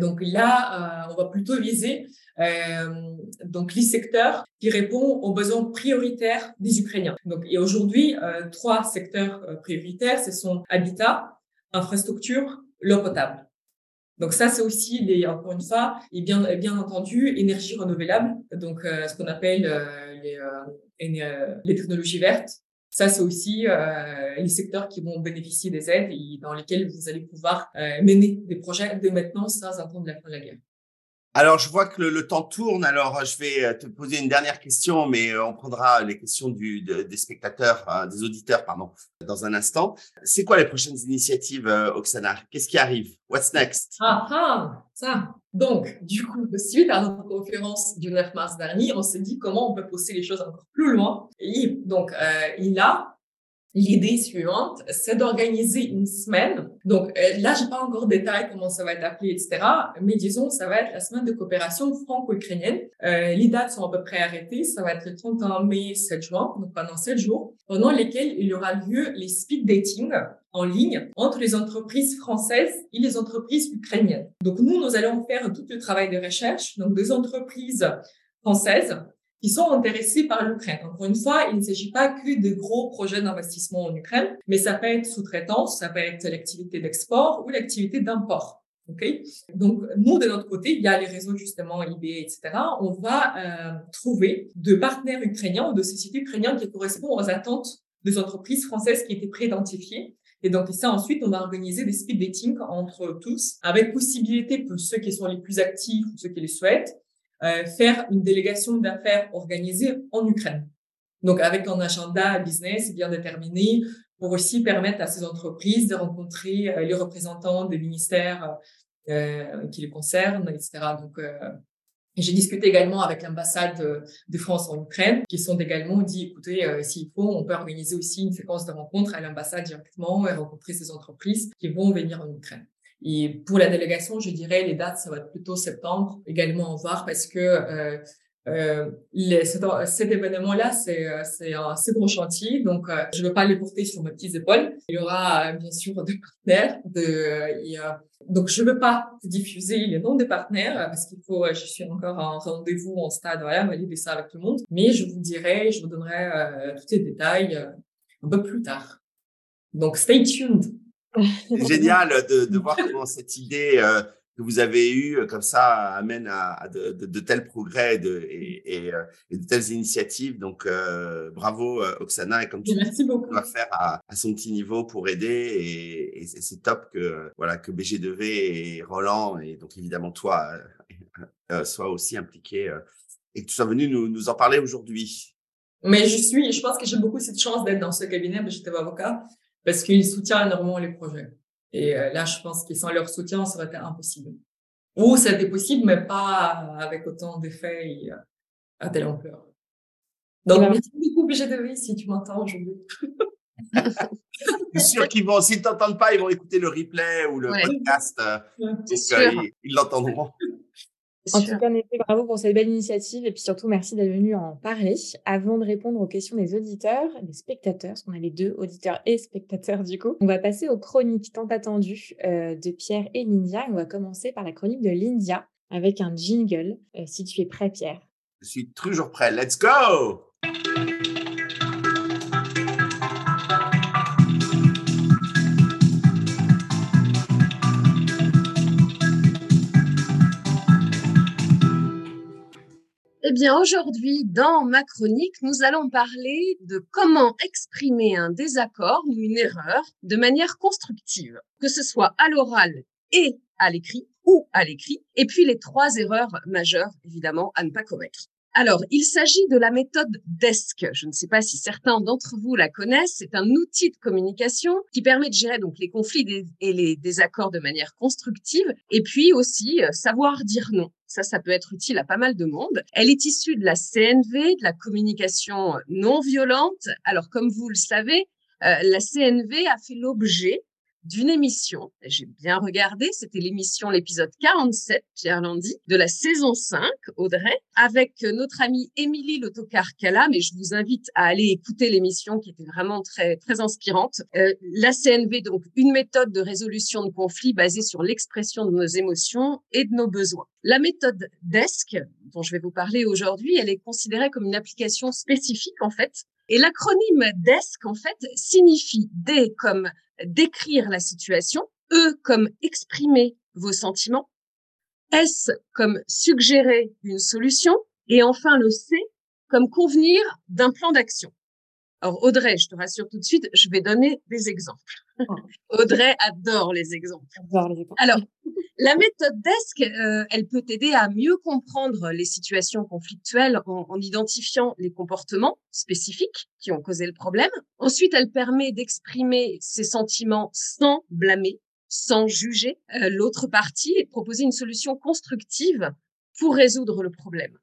donc là, on va plutôt viser euh, donc les secteurs qui répondent aux besoins prioritaires des Ukrainiens. Donc, et aujourd'hui, euh, trois secteurs euh, prioritaires, ce sont habitat, infrastructure, l'eau potable. Donc ça, c'est aussi, des, encore une fois, et bien, entendu, énergie renouvelable, donc euh, ce qu'on appelle euh, les, euh, les, technologies vertes. Ça, c'est aussi les secteurs qui vont bénéficier des aides et dans lesquels vous allez pouvoir mener des projets dès maintenant sans attendre la fin de la guerre. Alors, je vois que le, temps tourne. Alors, je vais euh, te poser une dernière question, mais euh, on prendra les questions du, des spectateurs, hein, des auditeurs, pardon, dans un instant. C'est quoi les prochaines initiatives, euh, Oksana? Qu'est-ce qui arrive? What's next? Ah ah, ça. Donc, du coup, suite à notre conférence du 9 mars dernier, on s'est dit comment on peut pousser les choses encore plus loin. Et donc, euh, il a L'idée suivante, c'est d'organiser une semaine. Donc euh, là, j'ai pas encore détail comment ça va être appelé, etc. Mais disons, ça va être la semaine de coopération franco-ukrainienne. Euh, les dates sont à peu près arrêtées. Ça va être le 31 mai, 7 juin, donc pendant 7 jours, pendant lesquels il y aura lieu les speed dating en ligne entre les entreprises françaises et les entreprises ukrainiennes. Donc nous, nous allons faire tout le travail de recherche. Donc des entreprises françaises qui sont intéressés par l'Ukraine. Encore une fois, il ne s'agit pas que de gros projets d'investissement en Ukraine, mais ça peut être sous-traitance, ça peut être l'activité d'export ou l'activité d'import. Okay Donc, nous, de notre côté, il y a les réseaux justement eBay, etc. On va euh, trouver de partenaires ukrainiens ou de sociétés ukrainiennes qui correspondent aux attentes des entreprises françaises qui étaient préidentifiées. Et donc, ça, ensuite, on va organiser des speed dating entre tous, avec possibilité pour ceux qui sont les plus actifs ou ceux qui les souhaitent, euh, faire une délégation d'affaires organisée en Ukraine. Donc, avec un agenda business bien déterminé pour aussi permettre à ces entreprises de rencontrer euh, les représentants des ministères euh, qui les concernent, etc. Donc, euh, j'ai discuté également avec l'ambassade de France en Ukraine, qui sont également dit, écoutez, s'il faut, on peut organiser aussi une séquence de rencontres à l'ambassade directement et rencontrer ces entreprises qui vont venir en Ukraine. Et pour la délégation, je dirais les dates, ça va être plutôt septembre, également en voir parce que euh, euh, les, cet, événement-là, c'est, euh, c'est un assez gros chantier, donc euh, je ne veux pas les porter sur mes petites épaules. Il y aura euh, bien sûr des partenaires. De, donc je ne veux pas diffuser les noms des partenaires parce qu'il faut, je suis encore en rendez-vous en stade, voilà, valider ça avec tout le monde. Mais je vous dirai, je vous donnerai tous les détails un peu plus tard. Donc stay tuned. C'est génial de, de, voir comment cette idée euh, que vous avez eue euh, comme ça amène à, à de, de, tels progrès de, et, et, euh, et, de telles initiatives. Donc, euh, bravo Oksana et comme tu Merci beaucoup. va faire à, à, son petit niveau pour aider et, et c'est top que voilà que BG2V et Roland et donc évidemment toi euh, soient aussi impliqués et que tu sois venu nous, nous en parler aujourd'hui. Mais je suis, je pense que j'ai beaucoup cette chance d'être dans ce cabinet, parce que j'étais avocat parce qu'ils soutiennent énormément les projets. Et euh, là, je pense que sans leur soutien, ça aurait été impossible. Ou ça été possible, mais pas avec autant d'effets et euh, à telle ampleur. Donc, merci beaucoup, BGTV, si tu m'entends aujourd'hui. je suis sûr qu'ils vont, s'ils t'entendent pas, ils vont écouter le replay ou le podcast. Euh, donc, ils l'entendront. En tout cas, bravo pour cette belle initiative et puis surtout merci d'être venu en parler. Avant de répondre aux questions des auditeurs, des spectateurs, parce qu'on a les deux auditeurs et spectateurs du coup, on va passer aux chroniques tant attendues euh, de Pierre et Lindia. On va commencer par la chronique de Lindia avec un jingle. Euh, si tu es prêt, Pierre. Je suis toujours prêt. Let's go! Eh bien, aujourd'hui, dans ma chronique, nous allons parler de comment exprimer un désaccord ou une erreur de manière constructive, que ce soit à l'oral et à l'écrit ou à l'écrit, et puis les trois erreurs majeures, évidemment, à ne pas commettre. Alors, il s'agit de la méthode DESC. Je ne sais pas si certains d'entre vous la connaissent. C'est un outil de communication qui permet de gérer donc les conflits et les désaccords de manière constructive et puis aussi euh, savoir dire non. Ça, ça peut être utile à pas mal de monde. Elle est issue de la CNV, de la communication non violente. Alors, comme vous le savez, euh, la CNV a fait l'objet d'une émission. J'ai bien regardé, c'était l'émission, l'épisode 47, Pierre Landy, de la saison 5, Audrey, avec notre amie Émilie Lotocar mais je vous invite à aller écouter l'émission qui était vraiment très, très inspirante. Euh, la CNV, donc une méthode de résolution de conflits basée sur l'expression de nos émotions et de nos besoins. La méthode DESC, dont je vais vous parler aujourd'hui, elle est considérée comme une application spécifique, en fait, et l'acronyme DESC, en fait, signifie D comme décrire la situation, E comme exprimer vos sentiments, S comme suggérer une solution, et enfin le C comme convenir d'un plan d'action. Alors Audrey, je te rassure tout de suite, je vais donner des exemples. Oh. Audrey adore les exemples. Alors, la méthode DESC, euh, elle peut aider à mieux comprendre les situations conflictuelles en, en, identifiant les comportements spécifiques qui ont causé le problème. Ensuite, elle permet d'exprimer ses sentiments sans blâmer, sans juger euh, l'autre partie et de proposer une solution constructive pour résoudre le problème.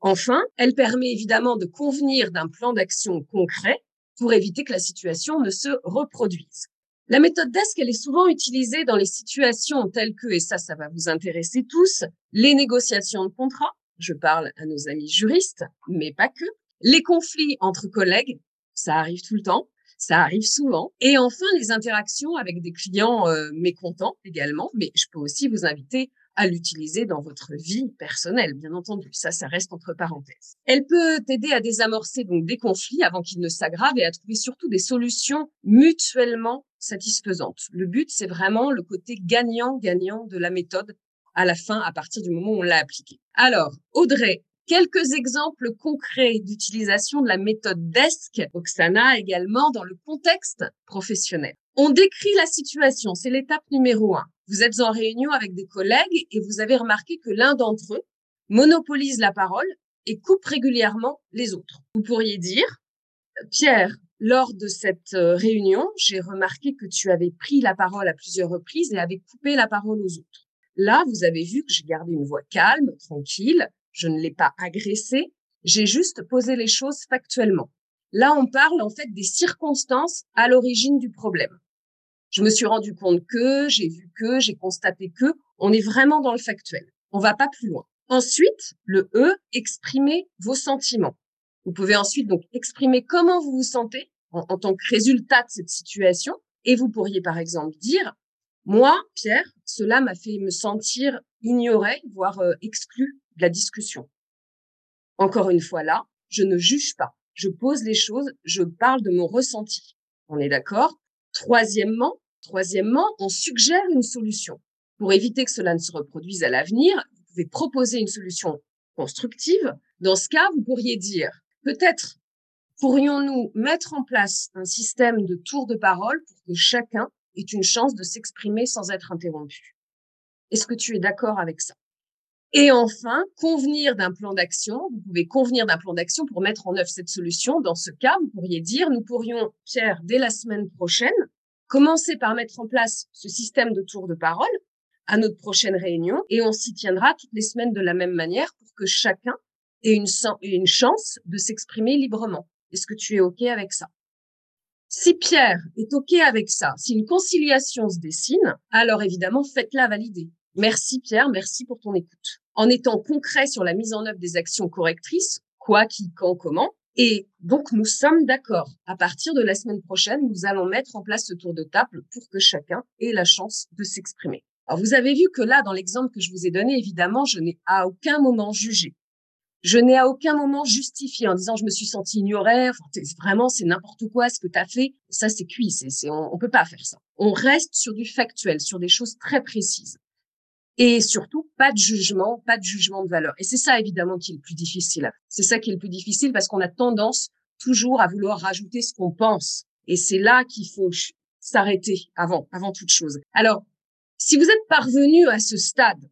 Enfin, elle permet évidemment de convenir d'un plan d'action concret pour éviter que la situation ne se reproduise. La méthode DESC, elle est souvent utilisée dans les situations telles que, et ça, ça va vous intéresser tous, les négociations de contrats, je parle à nos amis juristes, mais pas que, les conflits entre collègues, ça arrive tout le temps, ça arrive souvent, et enfin les interactions avec des clients euh, mécontents également, mais je peux aussi vous inviter à l'utiliser dans votre vie personnelle, bien entendu. Ça, ça reste entre parenthèses. Elle peut aider à désamorcer donc des conflits avant qu'ils ne s'aggravent et à trouver surtout des solutions mutuellement satisfaisantes. Le but, c'est vraiment le côté gagnant-gagnant de la méthode à la fin, à partir du moment où on l'a appliquée. Alors, Audrey, quelques exemples concrets d'utilisation de la méthode DESC, Oksana également, dans le contexte professionnel. On décrit la situation, c'est l'étape numéro un. Vous êtes en réunion avec des collègues et vous avez remarqué que l'un d'entre eux monopolise la parole et coupe régulièrement les autres. Vous pourriez dire, Pierre, lors de cette euh, réunion, j'ai remarqué que tu avais pris la parole à plusieurs reprises et avais coupé la parole aux autres. Là, vous avez vu que j'ai gardé une voix calme, tranquille, je ne l'ai pas agressé, j'ai juste posé les choses factuellement. Là, on parle en fait des circonstances à l'origine du problème. Je me suis rendu compte que, j'ai vu que, j'ai constaté que, on est vraiment dans le factuel. On va pas plus loin. Ensuite, le E, exprimer vos sentiments. Vous pouvez ensuite donc exprimer comment vous vous sentez en, tant que résultat de cette situation. Et vous pourriez par exemple dire, moi, Pierre, cela m'a fait me sentir ignoré, voire euh, exclu de la discussion. Encore une fois là, je ne juge pas. Je pose les choses, je parle de mon ressenti. On est d'accord? Troisièmement, troisièmement, on suggère une solution. Pour éviter que cela ne se reproduise à l'avenir, vous pouvez proposer une solution constructive. Dans ce cas, vous pourriez dire, peut-être pourrions-nous mettre en place un système de tour de parole pour que chacun ait une chance de s'exprimer sans être interrompu. Est-ce que tu es d'accord avec ça? Et enfin, convenir d'un plan d'action. Vous pouvez convenir d'un plan d'action pour mettre en œuvre cette solution. Dans ce cas, vous pourriez dire, nous pourrions, Pierre, dès la semaine prochaine, commencer par mettre en place ce système de tour de parole à notre prochaine réunion et on s'y tiendra toutes les semaines de la même manière pour que chacun ait une chance de s'exprimer librement. Est-ce que tu es OK avec ça? Si Pierre est OK avec ça, si une conciliation se dessine, alors évidemment, faites-la valider. Merci Pierre, merci pour ton écoute. En étant concret sur la mise en œuvre des actions correctrices, quoi, qui, quand, comment, et donc, nous sommes d'accord. À partir de la semaine prochaine, nous allons mettre en place ce tour de table pour que chacun ait la chance de s'exprimer. Alors, vous avez vu que là, dans l'exemple que je vous ai donné, évidemment, je n'ai à aucun moment jugé. Je n'ai à aucun moment justifié en disant je me suis senti ignorée. vraiment, c'est n'importe quoi ce que tu as fait. Ça, c'est cuit. On, on peut pas faire ça. On reste sur du factuel, sur des choses très précises. Et surtout, pas de jugement, pas de jugement de valeur. Et c'est ça, évidemment, qui est le plus difficile. C'est ça qui est le plus difficile parce qu'on a tendance toujours à vouloir rajouter ce qu'on pense. Et c'est là qu'il faut s'arrêter avant, avant toute chose. Alors, si vous êtes parvenu à ce stade,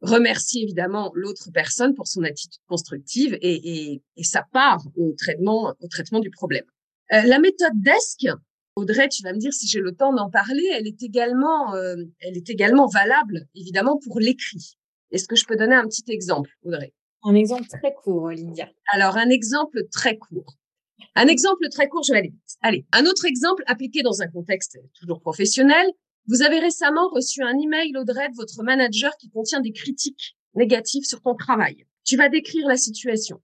remerciez évidemment l'autre personne pour son attitude constructive et, et, et sa part au traitement, au traitement du problème. Euh, la méthode DESC, Audrey, tu vas me dire si j'ai le temps d'en parler, elle est également, euh, elle est également valable, évidemment, pour l'écrit. Est-ce que je peux donner un petit exemple, Audrey? Un exemple très court, Lydia. Alors, un exemple très court. Un exemple très court, je vais aller vite. Allez, un autre exemple appliqué dans un contexte toujours professionnel. Vous avez récemment reçu un email, Audrey, de votre manager qui contient des critiques négatives sur ton travail. Tu vas décrire la situation.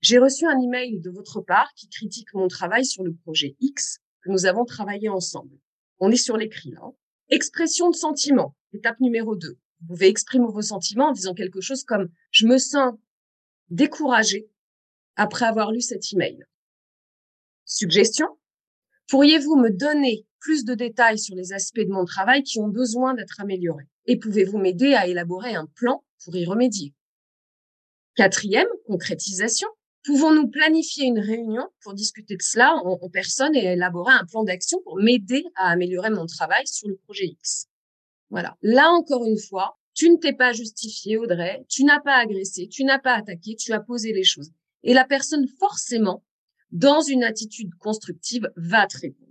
J'ai reçu un email de votre part qui critique mon travail sur le projet X que nous avons travaillé ensemble. On est sur l'écrit là. Hein. Expression de sentiment, étape numéro 2. Vous pouvez exprimer vos sentiments en disant quelque chose comme je me sens découragé après avoir lu cet email. Suggestion Pourriez-vous me donner plus de détails sur les aspects de mon travail qui ont besoin d'être améliorés Et pouvez-vous m'aider à élaborer un plan pour y remédier? Quatrième, concrétisation. Pouvons-nous planifier une réunion pour discuter de cela en, en personne et élaborer un plan d'action pour m'aider à améliorer mon travail sur le projet X? Voilà. Là encore une fois, tu ne t'es pas justifié, Audrey, tu n'as pas agressé, tu n'as pas attaqué, tu as posé les choses. Et la personne, forcément, dans une attitude constructive, va te répondre.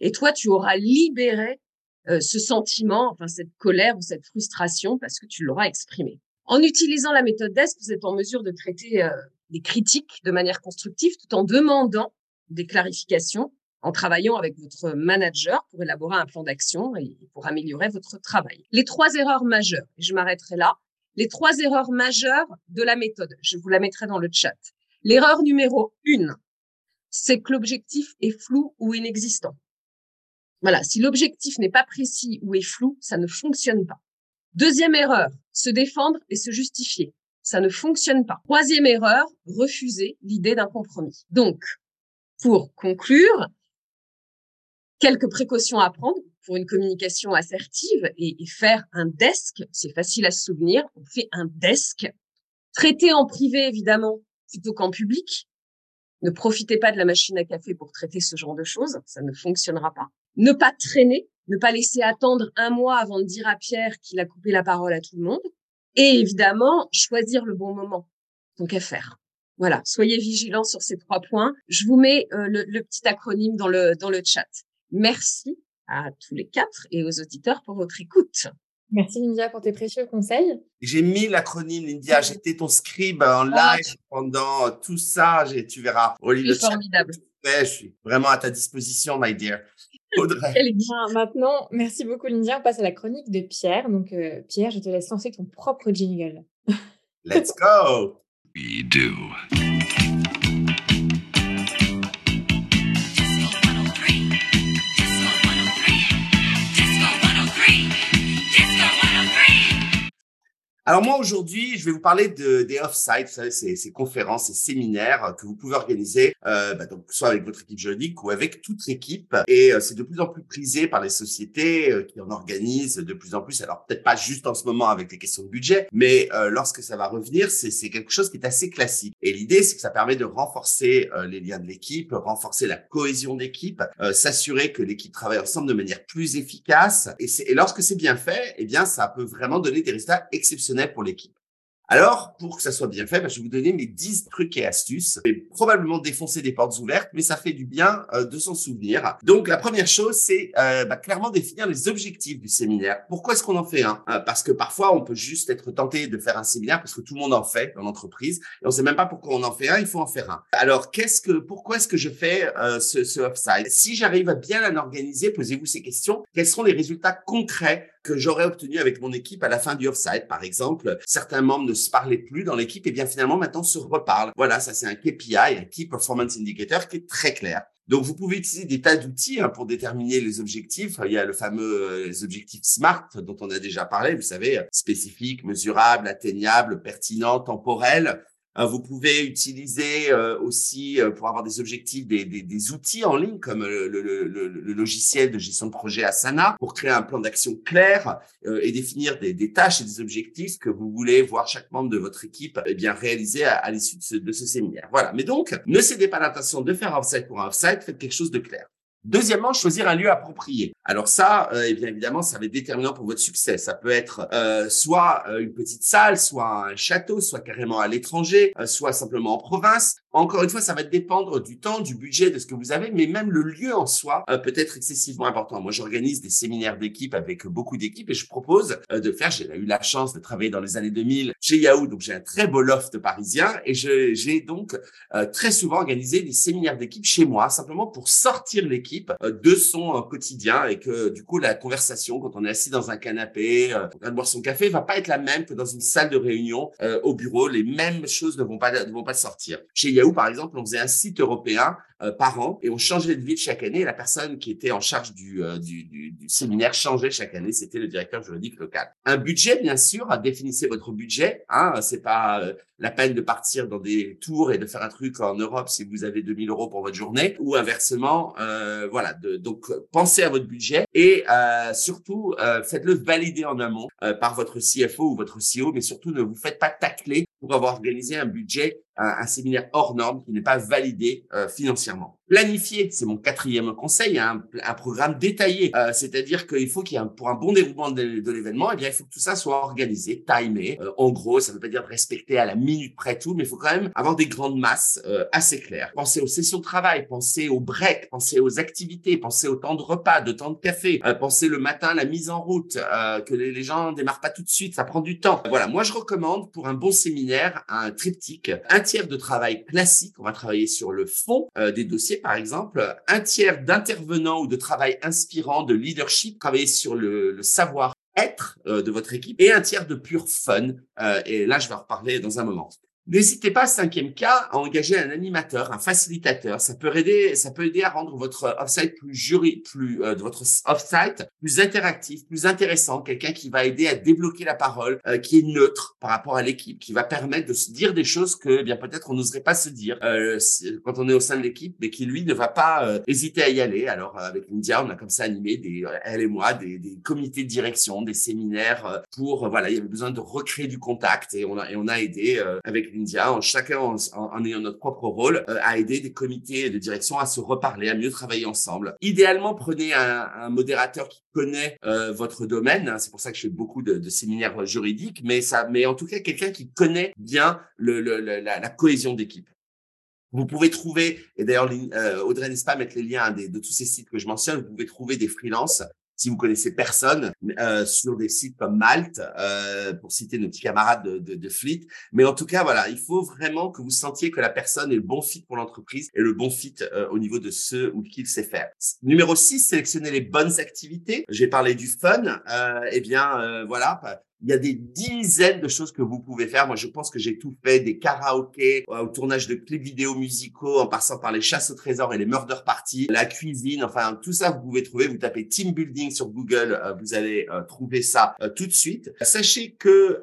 Et toi, tu auras libéré euh, ce sentiment, enfin cette colère ou cette frustration parce que tu l'auras exprimé. En utilisant la méthode DESC, vous êtes en mesure de traiter euh, des critiques de manière constructive tout en demandant des clarifications, en travaillant avec votre manager pour élaborer un plan d'action et pour améliorer votre travail. Les trois erreurs majeures, et je m'arrêterai là, les trois erreurs majeures de la méthode, je vous la mettrai dans le chat. L'erreur numéro une, c'est que l'objectif est flou ou inexistant. Voilà, si l'objectif n'est pas précis ou est flou, ça ne fonctionne pas. Deuxième erreur, se défendre et se justifier. Ça ne fonctionne pas. Troisième erreur, refuser l'idée d'un compromis. Donc, pour conclure, quelques précautions à prendre pour une communication assertive et, faire un desk. C'est facile à se souvenir. On fait un desk. Traiter en privé, évidemment, plutôt qu'en public. Ne profitez pas de la machine à café pour traiter ce genre de choses. Ça ne fonctionnera pas. Ne pas traîner, ne pas laisser attendre un mois avant de dire à Pierre qu'il a coupé la parole à tout le monde. Et évidemment, choisir le bon moment. Donc à faire. Voilà, soyez vigilants sur ces trois points. Je vous mets euh, le, le, petit acronyme dans le, dans le chat. Merci à tous les quatre et aux auditeurs pour votre écoute. Merci Lindia pour tes précieux conseils. J'ai mis l'acronyme Lindia, j'étais ton scribe en ah, live pendant tout ça, tu verras. C'est formidable. je suis vraiment à ta disposition, my dear. Audrey. Bien, maintenant, merci beaucoup Lindia. On passe à la chronique de Pierre. Donc euh, Pierre, je te laisse lancer ton propre jingle. Let's go. We do. Alors moi aujourd'hui, je vais vous parler de, des off-site, vous savez, ces, ces, conférences, ces séminaires que vous pouvez organiser, euh, bah, donc soit avec votre équipe juridique ou avec toute l'équipe. Et euh, c'est de plus en plus prisé par les sociétés euh, qui en organisent de plus en plus. Alors peut-être pas juste en ce moment avec les questions de budget, mais euh, lorsque ça va revenir, c'est quelque chose qui est assez classique. Et l'idée, c'est que ça permet de renforcer les liens de l'équipe, renforcer la cohésion d'équipe, s'assurer que l'équipe travaille ensemble de manière plus efficace. Et, et lorsque c'est bien fait, eh bien ça peut vraiment donner des résultats exceptionnels pour l'équipe. Alors, pour que ça soit bien fait, bah, je vais vous donner mes 10 trucs et astuces. Je vais probablement défoncer des portes ouvertes, mais ça fait du bien euh, de s'en souvenir. Donc, la première chose, c'est euh, bah, clairement définir les objectifs du séminaire. Pourquoi est-ce qu'on en fait un? Euh, Parce que parfois, on peut juste être tenté de faire un séminaire parce que tout le monde en fait dans l'entreprise et on sait même pas pourquoi on en fait un. Il faut en faire un. Alors, pourquoi est-ce que je fais ce, ce offside Si j'arrive à bien l'organiser, posez-vous ces questions. Quels sont les résultats concrets que j'aurais obtenu avec mon équipe à la fin du offside. Par exemple, certains membres ne se parlaient plus dans l'équipe et bien finalement maintenant se reparlent. Voilà, ça c'est un KPI, un Key Performance Indicator qui est très clair. Donc, vous pouvez utiliser des tas d'outils hein, pour déterminer les objectifs. Il y a le fameux euh, les objectifs SMART dont on a déjà parlé, vous savez, spécifique, mesurable, atteignable, pertinent, temporel. Euh, vous pouvez utiliser euh, aussi, euh, pour avoir des objectifs, des, des, des outils en ligne comme le, le, le, le, logiciel de gestion de projet Asana pour créer un plan d'action clair et définir des, des, tâches et des objectifs que vous voulez voir chaque membre de votre équipe eh bien réaliser à, à l'issue de ce, de ce séminaire. Voilà. Mais donc, ne cédez pas l'intention de faire offsite pour un offsite, faites quelque chose de clair. Deuxièmement, choisir un lieu approprié. Alors ça, euh, eh bien évidemment, ça va être déterminant pour votre succès. Ça peut être euh, soit euh, une petite salle, soit un château, soit carrément à l'étranger, soit simplement en province. Encore une fois, ça va dépendre du temps, du budget, de ce que vous avez, mais même le lieu en soi euh, peut être excessivement important. Moi, j'organise des séminaires d'équipe avec beaucoup d'équipes et je propose euh, de faire, j'ai eu la chance de travailler dans les années 2000 chez Yahoo, donc j'ai un très beau loft parisien et j'ai donc euh, très souvent organisé des séminaires d'équipe chez moi, simplement pour sortir l'équipe de son quotidien et que du coup, la conversation, quand on est assis dans un canapé, en train boire son café, va pas être la même que dans une salle de réunion au bureau. Les mêmes choses ne vont pas, ne vont pas sortir. Chez Yahoo, par exemple, on faisait un site européen euh, par an et on changeait de ville chaque année. La personne qui était en charge du, euh, du, du, du séminaire changeait chaque année. C'était le directeur juridique local. Un budget, bien sûr, définissez votre budget. Hein, c'est pas euh, la peine de partir dans des tours et de faire un truc en Europe si vous avez 2000 euros pour votre journée ou inversement. voilà. De, donc, pensez à votre budget et surtout faites-le valider en amont par votre CFO ou votre CEO, mais surtout ne vous faites pas tacler pour avoir organisé un budget, un, séminaire hors norme qui n'est pas validé euh, financièrement. Planifier, c'est mon quatrième conseil, un, un programme détaillé. Euh, c'est-à-dire qu'il faut qu'il y ait un, pour un bon déroulement de, l'événement, eh bien, il faut que tout ça soit organisé, timé. Euh, en gros, ça ne veut pas dire respecter à la minute près tout, mais il faut quand même avoir des grandes masses euh, assez claires. Pensez aux sessions de travail, pensez aux breaks, pensez aux activités, pensez au temps de repas, de temps de café, pensez le matin la mise en route, que les, gens démarrent pas tout de suite, ça prend du temps. Voilà, moi je recommande pour un bon séminaire un triptyque, un tiers de travail classique, on va travailler sur le fond des dossiers par exemple, un tiers d'intervenants ou de travail inspirant, de leadership, travailler sur le, savoir-être euh, de votre équipe, et un tiers de pur fun. Euh, et là, je vais en reparler dans un moment. N'hésitez pas, cinquième cas, à engager un animateur, un facilitateur. Ça peut aider, ça peut aider à rendre votre offsite plus jury, plus euh, votre offsite plus interactif, plus intéressant. Quelqu'un qui va aider à débloquer la parole, euh, qui est neutre par rapport à l'équipe, qui va permettre de se dire des choses que eh bien peut-être on n'oserait pas se dire euh, quand on est au sein de l'équipe, mais qui lui ne va pas hésiter à y aller. Alors avec India, on a comme ça animé des elle et moi des, des comités de direction, des séminaires pour voilà, il y avait besoin de recréer du contact et on a et on a aidé avec en chacun en, ayant notre propre rôle, euh, à aider des comités de direction à se reparler, à mieux travailler ensemble. Idéalement, prenez un, modérateur qui connaît euh, votre domaine. Hein, c'est pour ça que je fais beaucoup de, séminaires juridiques, mais ça, mais en tout cas quelqu'un qui connaît bien le, la, cohésion d'équipe. Vous pouvez trouver, et d'ailleurs euh, Audrey n'est-ce pas mettre les liens de tous ces sites que je mentionne, vous pouvez trouver des freelances si vous connaissez personne, euh, sur des sites comme Malte, euh, pour citer nos petits camarades de, de, de, Fleet. Mais en tout cas, voilà, il faut vraiment que vous sentiez que la personne est le bon fit pour l'entreprise et le bon fit euh, au niveau de ce ou qu'il sait faire. Numéro 6, sélectionner les bonnes activités. J'ai parlé du fun. Euh, eh bien, euh, voilà, il y a des dizaines de choses que vous pouvez faire. Moi, je pense que j'ai tout fait, des karaokés, euh, au tournage de clips vidéo musicaux, en passant par les chasses au trésor et les murder parties, la cuisine, enfin, tout ça, vous pouvez trouver. Vous tapez team building sur Google, euh, vous allez euh, trouver ça tout de suite. Sachez que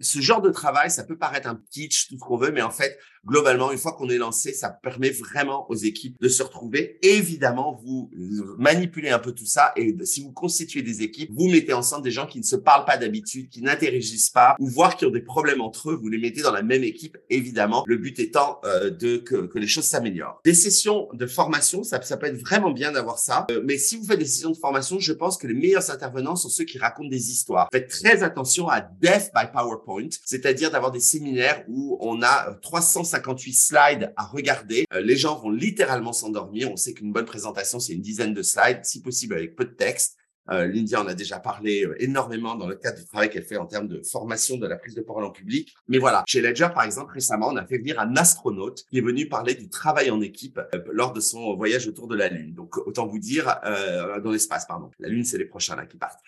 ce genre de travail, ça peut paraître un kitsch, tout ce qu'on veut, mais en fait, globalement, une fois qu'on est lancé, ça permet vraiment aux équipes de se retrouver. Évidemment, vous manipulez un peu tout ça et si vous constituez des équipes, vous mettez ensemble des gens qui ne se parlent pas d'habitude, qui n'interagissent pas ou voire qui ont des problèmes entre eux, vous les mettez dans la même équipe, évidemment. Le but étant euh, de que, que, les choses s'améliorent. Des sessions de formation, ça, ça peut être vraiment bien d'avoir ça. Euh, mais si vous faites des sessions de formation, je pense que les meilleurs intervenants sont ceux qui racontent des histoires. Faites très attention à Death by PowerPoint, c'est-à-dire d'avoir des séminaires où on a 350 58 slides à regarder. Euh, les gens vont littéralement s'endormir. On sait qu'une bonne présentation, c'est une dizaine de slides, si possible avec peu de texte. Euh, L'India en a déjà parlé euh, énormément dans le cadre du travail qu'elle fait en termes de formation de la prise de parole en public. Mais voilà, chez Ledger, par exemple, récemment, on a fait venir un astronaute qui est venu parler du travail en équipe euh, lors de son voyage autour de la Lune. Donc, autant vous dire, euh, dans l'espace, pardon. La Lune, c'est les prochains là qui partent.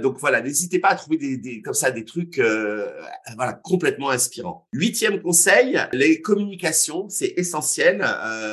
Donc voilà, n'hésitez pas à trouver des, des, comme ça des trucs voilà complètement inspirants. Huitième conseil, les communications, c'est essentiel.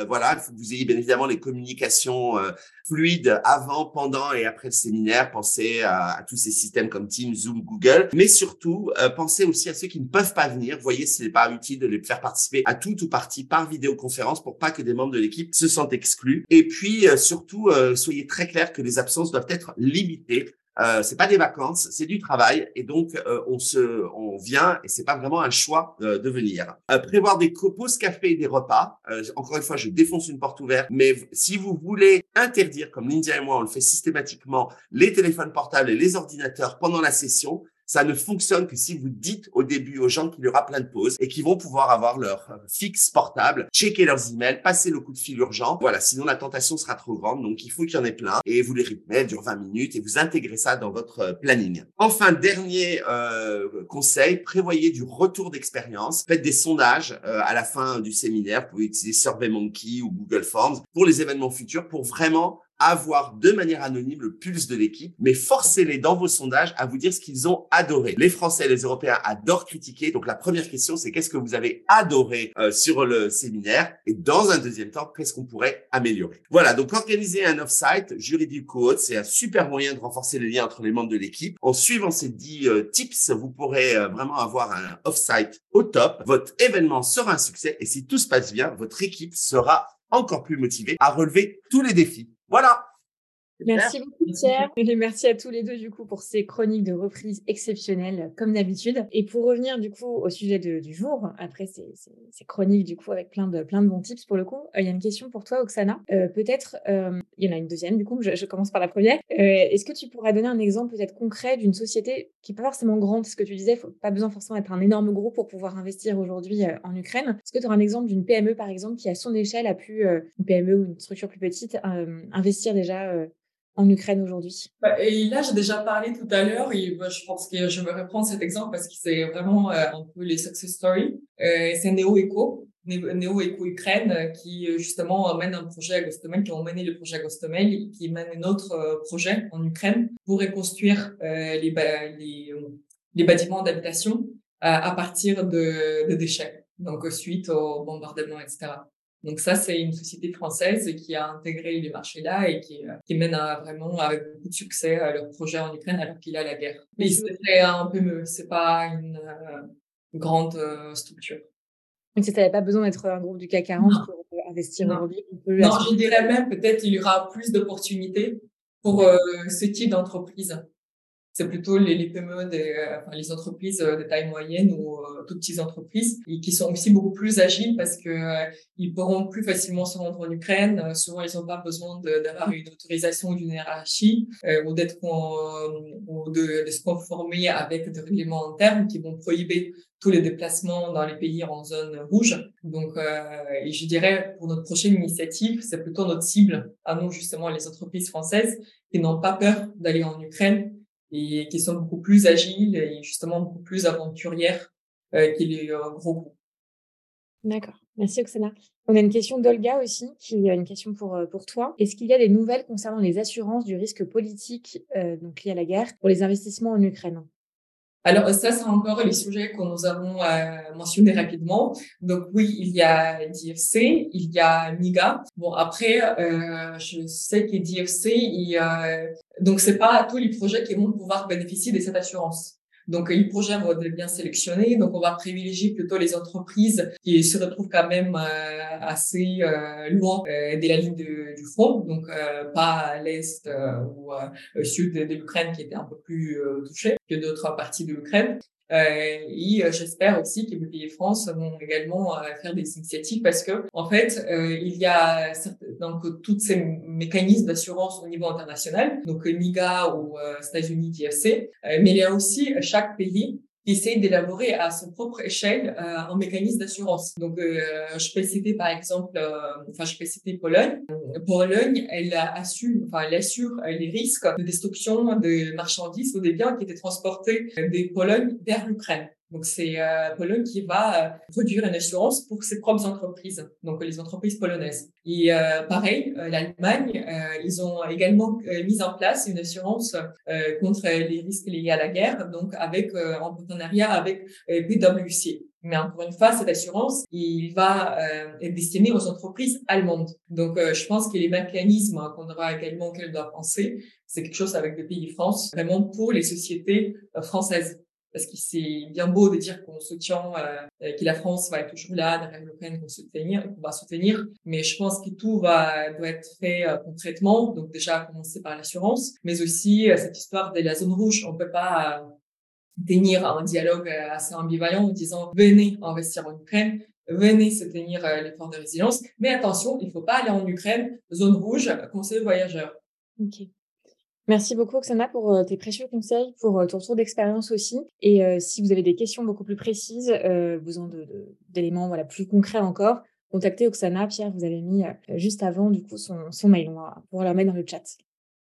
voilà, il faut que vous ayez bien évidemment les communications fluide avant, pendant et après le séminaire. Pensez à, tous ces systèmes comme Teams, Zoom, Google, mais surtout euh, pensez aussi à ceux qui ne peuvent pas venir. Voyez s'il n'est pas utile de les faire participer à tout ou partie par vidéoconférence pour pas que des membres de l'équipe se sentent exclus. Et puis euh, surtout, euh, soyez très clair que les absences doivent être limitées. Euh, c'est pas des vacances, c'est du travail et donc euh, on se, on vient et c'est pas vraiment un choix euh, de venir. Euh, prévoir des pauses café et des repas. encore une fois, je défonce une porte ouverte, mais si vous voulez interdire, comme Lindia et moi on le fait systématiquement, les téléphones portables et les ordinateurs pendant la session, ça ne fonctionne que si vous dites au début aux gens qu'il y aura plein de pauses et qu'ils vont pouvoir avoir leur fixe portable, checker leurs emails, passer le coup de fil urgent. Voilà, sinon la tentation sera trop grande. Donc, il faut qu'il y en ait plein et vous les rythmez, dure 20 minutes et vous intégrez ça dans votre euh, planning. Enfin, dernier euh, conseil, prévoyez du retour d'expérience. Faites des sondages euh, à la fin du séminaire. Vous pouvez utiliser SurveyMonkey ou Google Forms pour les événements futurs pour vraiment avoir de manière anonyme le pulse de l'équipe, mais forcez-les dans vos sondages à vous dire ce qu'ils ont adoré. Les Français et les Européens adorent critiquer. Donc la première question, c'est qu'est-ce que vous avez adoré euh, sur le séminaire? Et dans un deuxième temps, qu'est-ce qu'on pourrait améliorer? Voilà, donc organiser un off-site juridique autre, c'est un super moyen de renforcer les liens entre les membres de l'équipe. En suivant ces 10 euh, tips, vous pourrez euh, vraiment avoir un off-site au top. Votre événement sera un succès et si tout se passe bien, votre équipe sera encore plus motivée à relever tous les défis. Voilà. Merci beaucoup Pierre et merci à tous les deux du coup pour ces chroniques de reprise exceptionnelles comme d'habitude. Et pour revenir du coup au sujet du jour, après ces, ces, chroniques du coup avec plein de plein de bons tips pour le coup, euh, il y a une question pour toi Oksana. Euh, peut-être euh, il y en a une deuxième du coup, je, commence par la première. Est-ce que tu pourrais donner un exemple peut-être concret d'une société qui n'est pas forcément grande, ce que tu disais, faut pas besoin forcément d'être un énorme groupe pour pouvoir investir aujourd'hui en Ukraine. Est-ce que tu auras un exemple d'une PME par exemple qui à son échelle a pu une PME ou une structure plus petite investir déjà en Ukraine aujourd'hui bah, Et là, j'ai déjà parlé tout à l'heure et bah, je pense que je vais reprendre cet exemple parce que c'est vraiment euh, un peu les success stories. Euh, c'est Neo Eco, Neo Eco Ukraine, euh, qui justement mène un projet à Gostomel, qui ont mené le projet à Gostomel, qui mène un autre projet en Ukraine pour reconstruire les, bâtiments d'habitation à partir de déchets, donc suite au bombardement, etc. Donc ça, c'est une société française qui a intégré les marchés là et qui, euh, qui mène à vraiment avec beaucoup de succès à leur projet en Ukraine alors qu'il y a la guerre. Mais c'est un peu mieux, c'est pas une euh, grande euh, structure. Donc, ça n'avait pas besoin d'être un groupe du CAC 40 pour investir aujourd'hui. Non, je dirais même peut-être il y aura plus d'opportunités pour ce type d'entreprise c'est plutôt les, les PME, des, euh, enfin, les entreprises euh, de taille moyenne ou euh, toutes petites entreprises, et qui sont aussi beaucoup plus agiles parce que ils pourront plus facilement se rendre en Ukraine. souvent, ils n'ont pas besoin d'avoir une autorisation d'une hiérarchie ou d'être ou de, de, se conformer avec des règlements internes qui vont prohiber tous les déplacements dans les pays en zone rouge. Donc, et je dirais pour notre prochaine initiative, c'est plutôt notre cible à nous justement les entreprises françaises qui n'ont pas peur d'aller en Ukraine et qui sont beaucoup plus agiles et justement beaucoup plus aventurières euh, que les euh, gros groupes. D'accord. Merci Oksana. On a une question d'Olga aussi, qui a une question pour, euh, pour toi. Est-ce qu'il y a des nouvelles concernant les assurances du risque politique euh, donc lié à la guerre pour les investissements en Ukraine? Alors ça, c'est encore les sujets que nous avons euh, mentionnés rapidement. Donc oui, il y a DFC, il y a MIGA. Bon après, euh, je sais que DFC, il, euh, donc c'est pas tous les projets qui vont pouvoir bénéficier de cette assurance. Donc, projets vont être bien sélectionnés. Donc, on va privilégier plutôt les entreprises qui se retrouvent quand même euh, assez euh, loin euh, de la ligne du front, donc pas à l'est ou au sud de, de l'Ukraine qui était un peu plus touché que d'autres parties de l'Ukraine. Euh, et euh, j'espère aussi que BPI France vont également euh, faire des initiatives parce que en fait il y a donc toutes ces mécanismes d'assurance au niveau international, donc MIGA ou États-Unis DFC, mais il y a aussi chaque pays qui essaie d'élaborer à son propre échelle euh, un mécanisme d'assurance. Donc, euh, je peux citer par exemple, euh, enfin, je peux citer Pologne. Pologne, elle assume, enfin, elle assure les risques de destruction de marchandises ou des biens qui étaient transportés de Pologne vers l'Ukraine. Donc c'est euh, Pologne qui va euh, produire une assurance pour ses propres entreprises, donc les entreprises polonaises. Et euh, pareil, euh, l'Allemagne, ils ont également mis en place une assurance contre les risques liés à la guerre, donc avec en partenariat avec PwC. Mais encore une fois, cette assurance, il va être destiné aux entreprises allemandes. Donc, je pense que les mécanismes qu'on aura également qu'elle doit penser, c'est quelque chose avec le pays France, vraiment pour les sociétés françaises parce que c'est bien beau de dire qu'on soutient, euh, que la France va être toujours là derrière l'Ukraine qu'on va soutenir, mais je pense que tout va doit être fait euh, concrètement. Donc déjà commencer par l'assurance, mais aussi euh, cette histoire de la zone rouge. On peut pas euh, tenir un dialogue assez ambivalent en disant venez investir en Ukraine, venez soutenir l'effort de résilience, mais attention, il faut pas aller en Ukraine, zone rouge, conseil voyageur. Ok. Merci beaucoup, Oksana, pour euh, tes précieux conseils, pour euh, ton tour d'expérience aussi. Et euh, si vous avez des questions beaucoup plus précises, besoin d'éléments voilà, plus concrets encore, contactez Oksana. Pierre, vous avez mis juste avant du coup son, son mail. On va pouvoir le mettre dans le chat.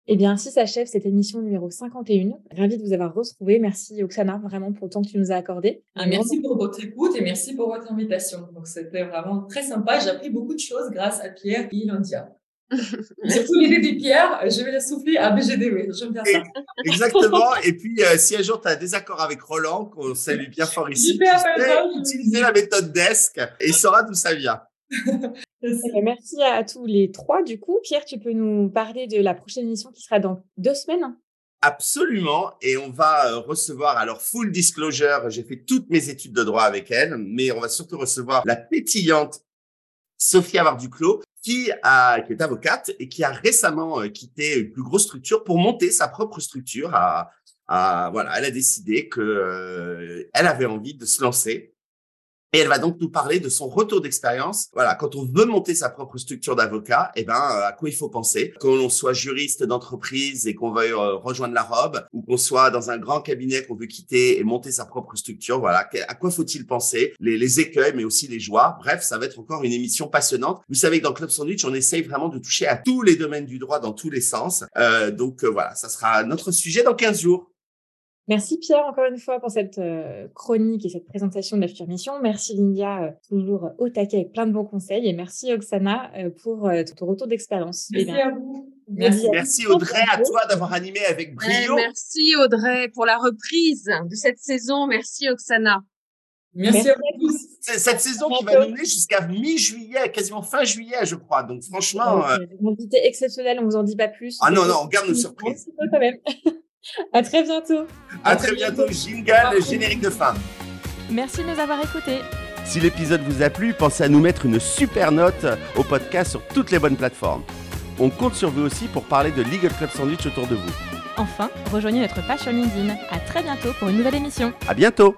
Eh bien, ainsi s'achève cette émission numéro 51. Ravi de vous avoir retrouvé. Merci Oksana vraiment pour le temps que tu nous as accordé. merci pour votre écoute et merci pour votre invitation. Donc, c'était vraiment très sympa. J'ai appris beaucoup de choses grâce à Pierre et Ilandia. Surtout l'idée des pierres, je vais la souffler à BGDW. J'aime bien ça. Exactement. Et puis, euh, si un jour tu as un désaccord avec Roland, qu'on salue bien fort ici, utiliser la méthode DESC et il saura d'où ça vient. Merci à tous les trois. Du coup, Pierre, tu peux nous parler de la prochaine émission qui sera dans deux semaines? Absolument. Et on va euh, recevoir, alors full disclosure, j'ai fait toutes mes études de droit avec elle, mais on va surtout recevoir la pétillante Sophia Varduclos, qui, a, qui est avocate et qui a récemment euh, quitté une plus grosse structure pour monter sa propre structure. À, à voilà, elle a décidé que euh, elle avait envie de se lancer et elle va donc nous parler de son retour d'expérience. Voilà, quand on veut monter sa propre structure d'avocat, eh ben, euh, à quoi il faut penser? Qu'on l'on soit juriste d'entreprise et qu'on veuille euh, rejoindre la robe, ou qu'on soit dans un grand cabinet qu'on veut quitter et monter sa propre structure. Voilà, à quoi faut-il penser? Les, les, écueils, mais aussi les joies. Bref, ça va être encore une émission passionnante. Vous savez que dans Club Sandwich, on essaye vraiment de toucher à tous les domaines du droit dans tous les sens. Euh, donc voilà, ça sera notre sujet dans 15 jours. Merci Pierre encore une fois pour cette euh, chronique et cette présentation de la future mission. Merci Lindia, euh, toujours au taquet avec plein de bons conseils. Et merci Oksana euh, pour ton retour d'expérience. Merci eh à vous. Merci, Audrey, à toi d'avoir animé avec brio. merci Audrey pour la reprise de cette saison. Merci Oksana. Merci, à vous Cette saison qui va nous mener jusqu'à mi-juillet, quasiment fin juillet, je crois. Donc franchement. Une invité exceptionnelle, on vous en dit pas plus. Ah non, non, on garde nos surprises. Quand même. À très bientôt. À, très bientôt. Jingle, générique de fin. Merci de nous avoir écoutés. Si l'épisode vous a plu, pensez à nous mettre une super note au podcast sur toutes les bonnes plateformes. On compte sur vous aussi pour parler de Legal Club Sandwich autour de vous. Enfin, rejoignez notre page sur LinkedIn. À très bientôt pour une nouvelle émission. À bientôt.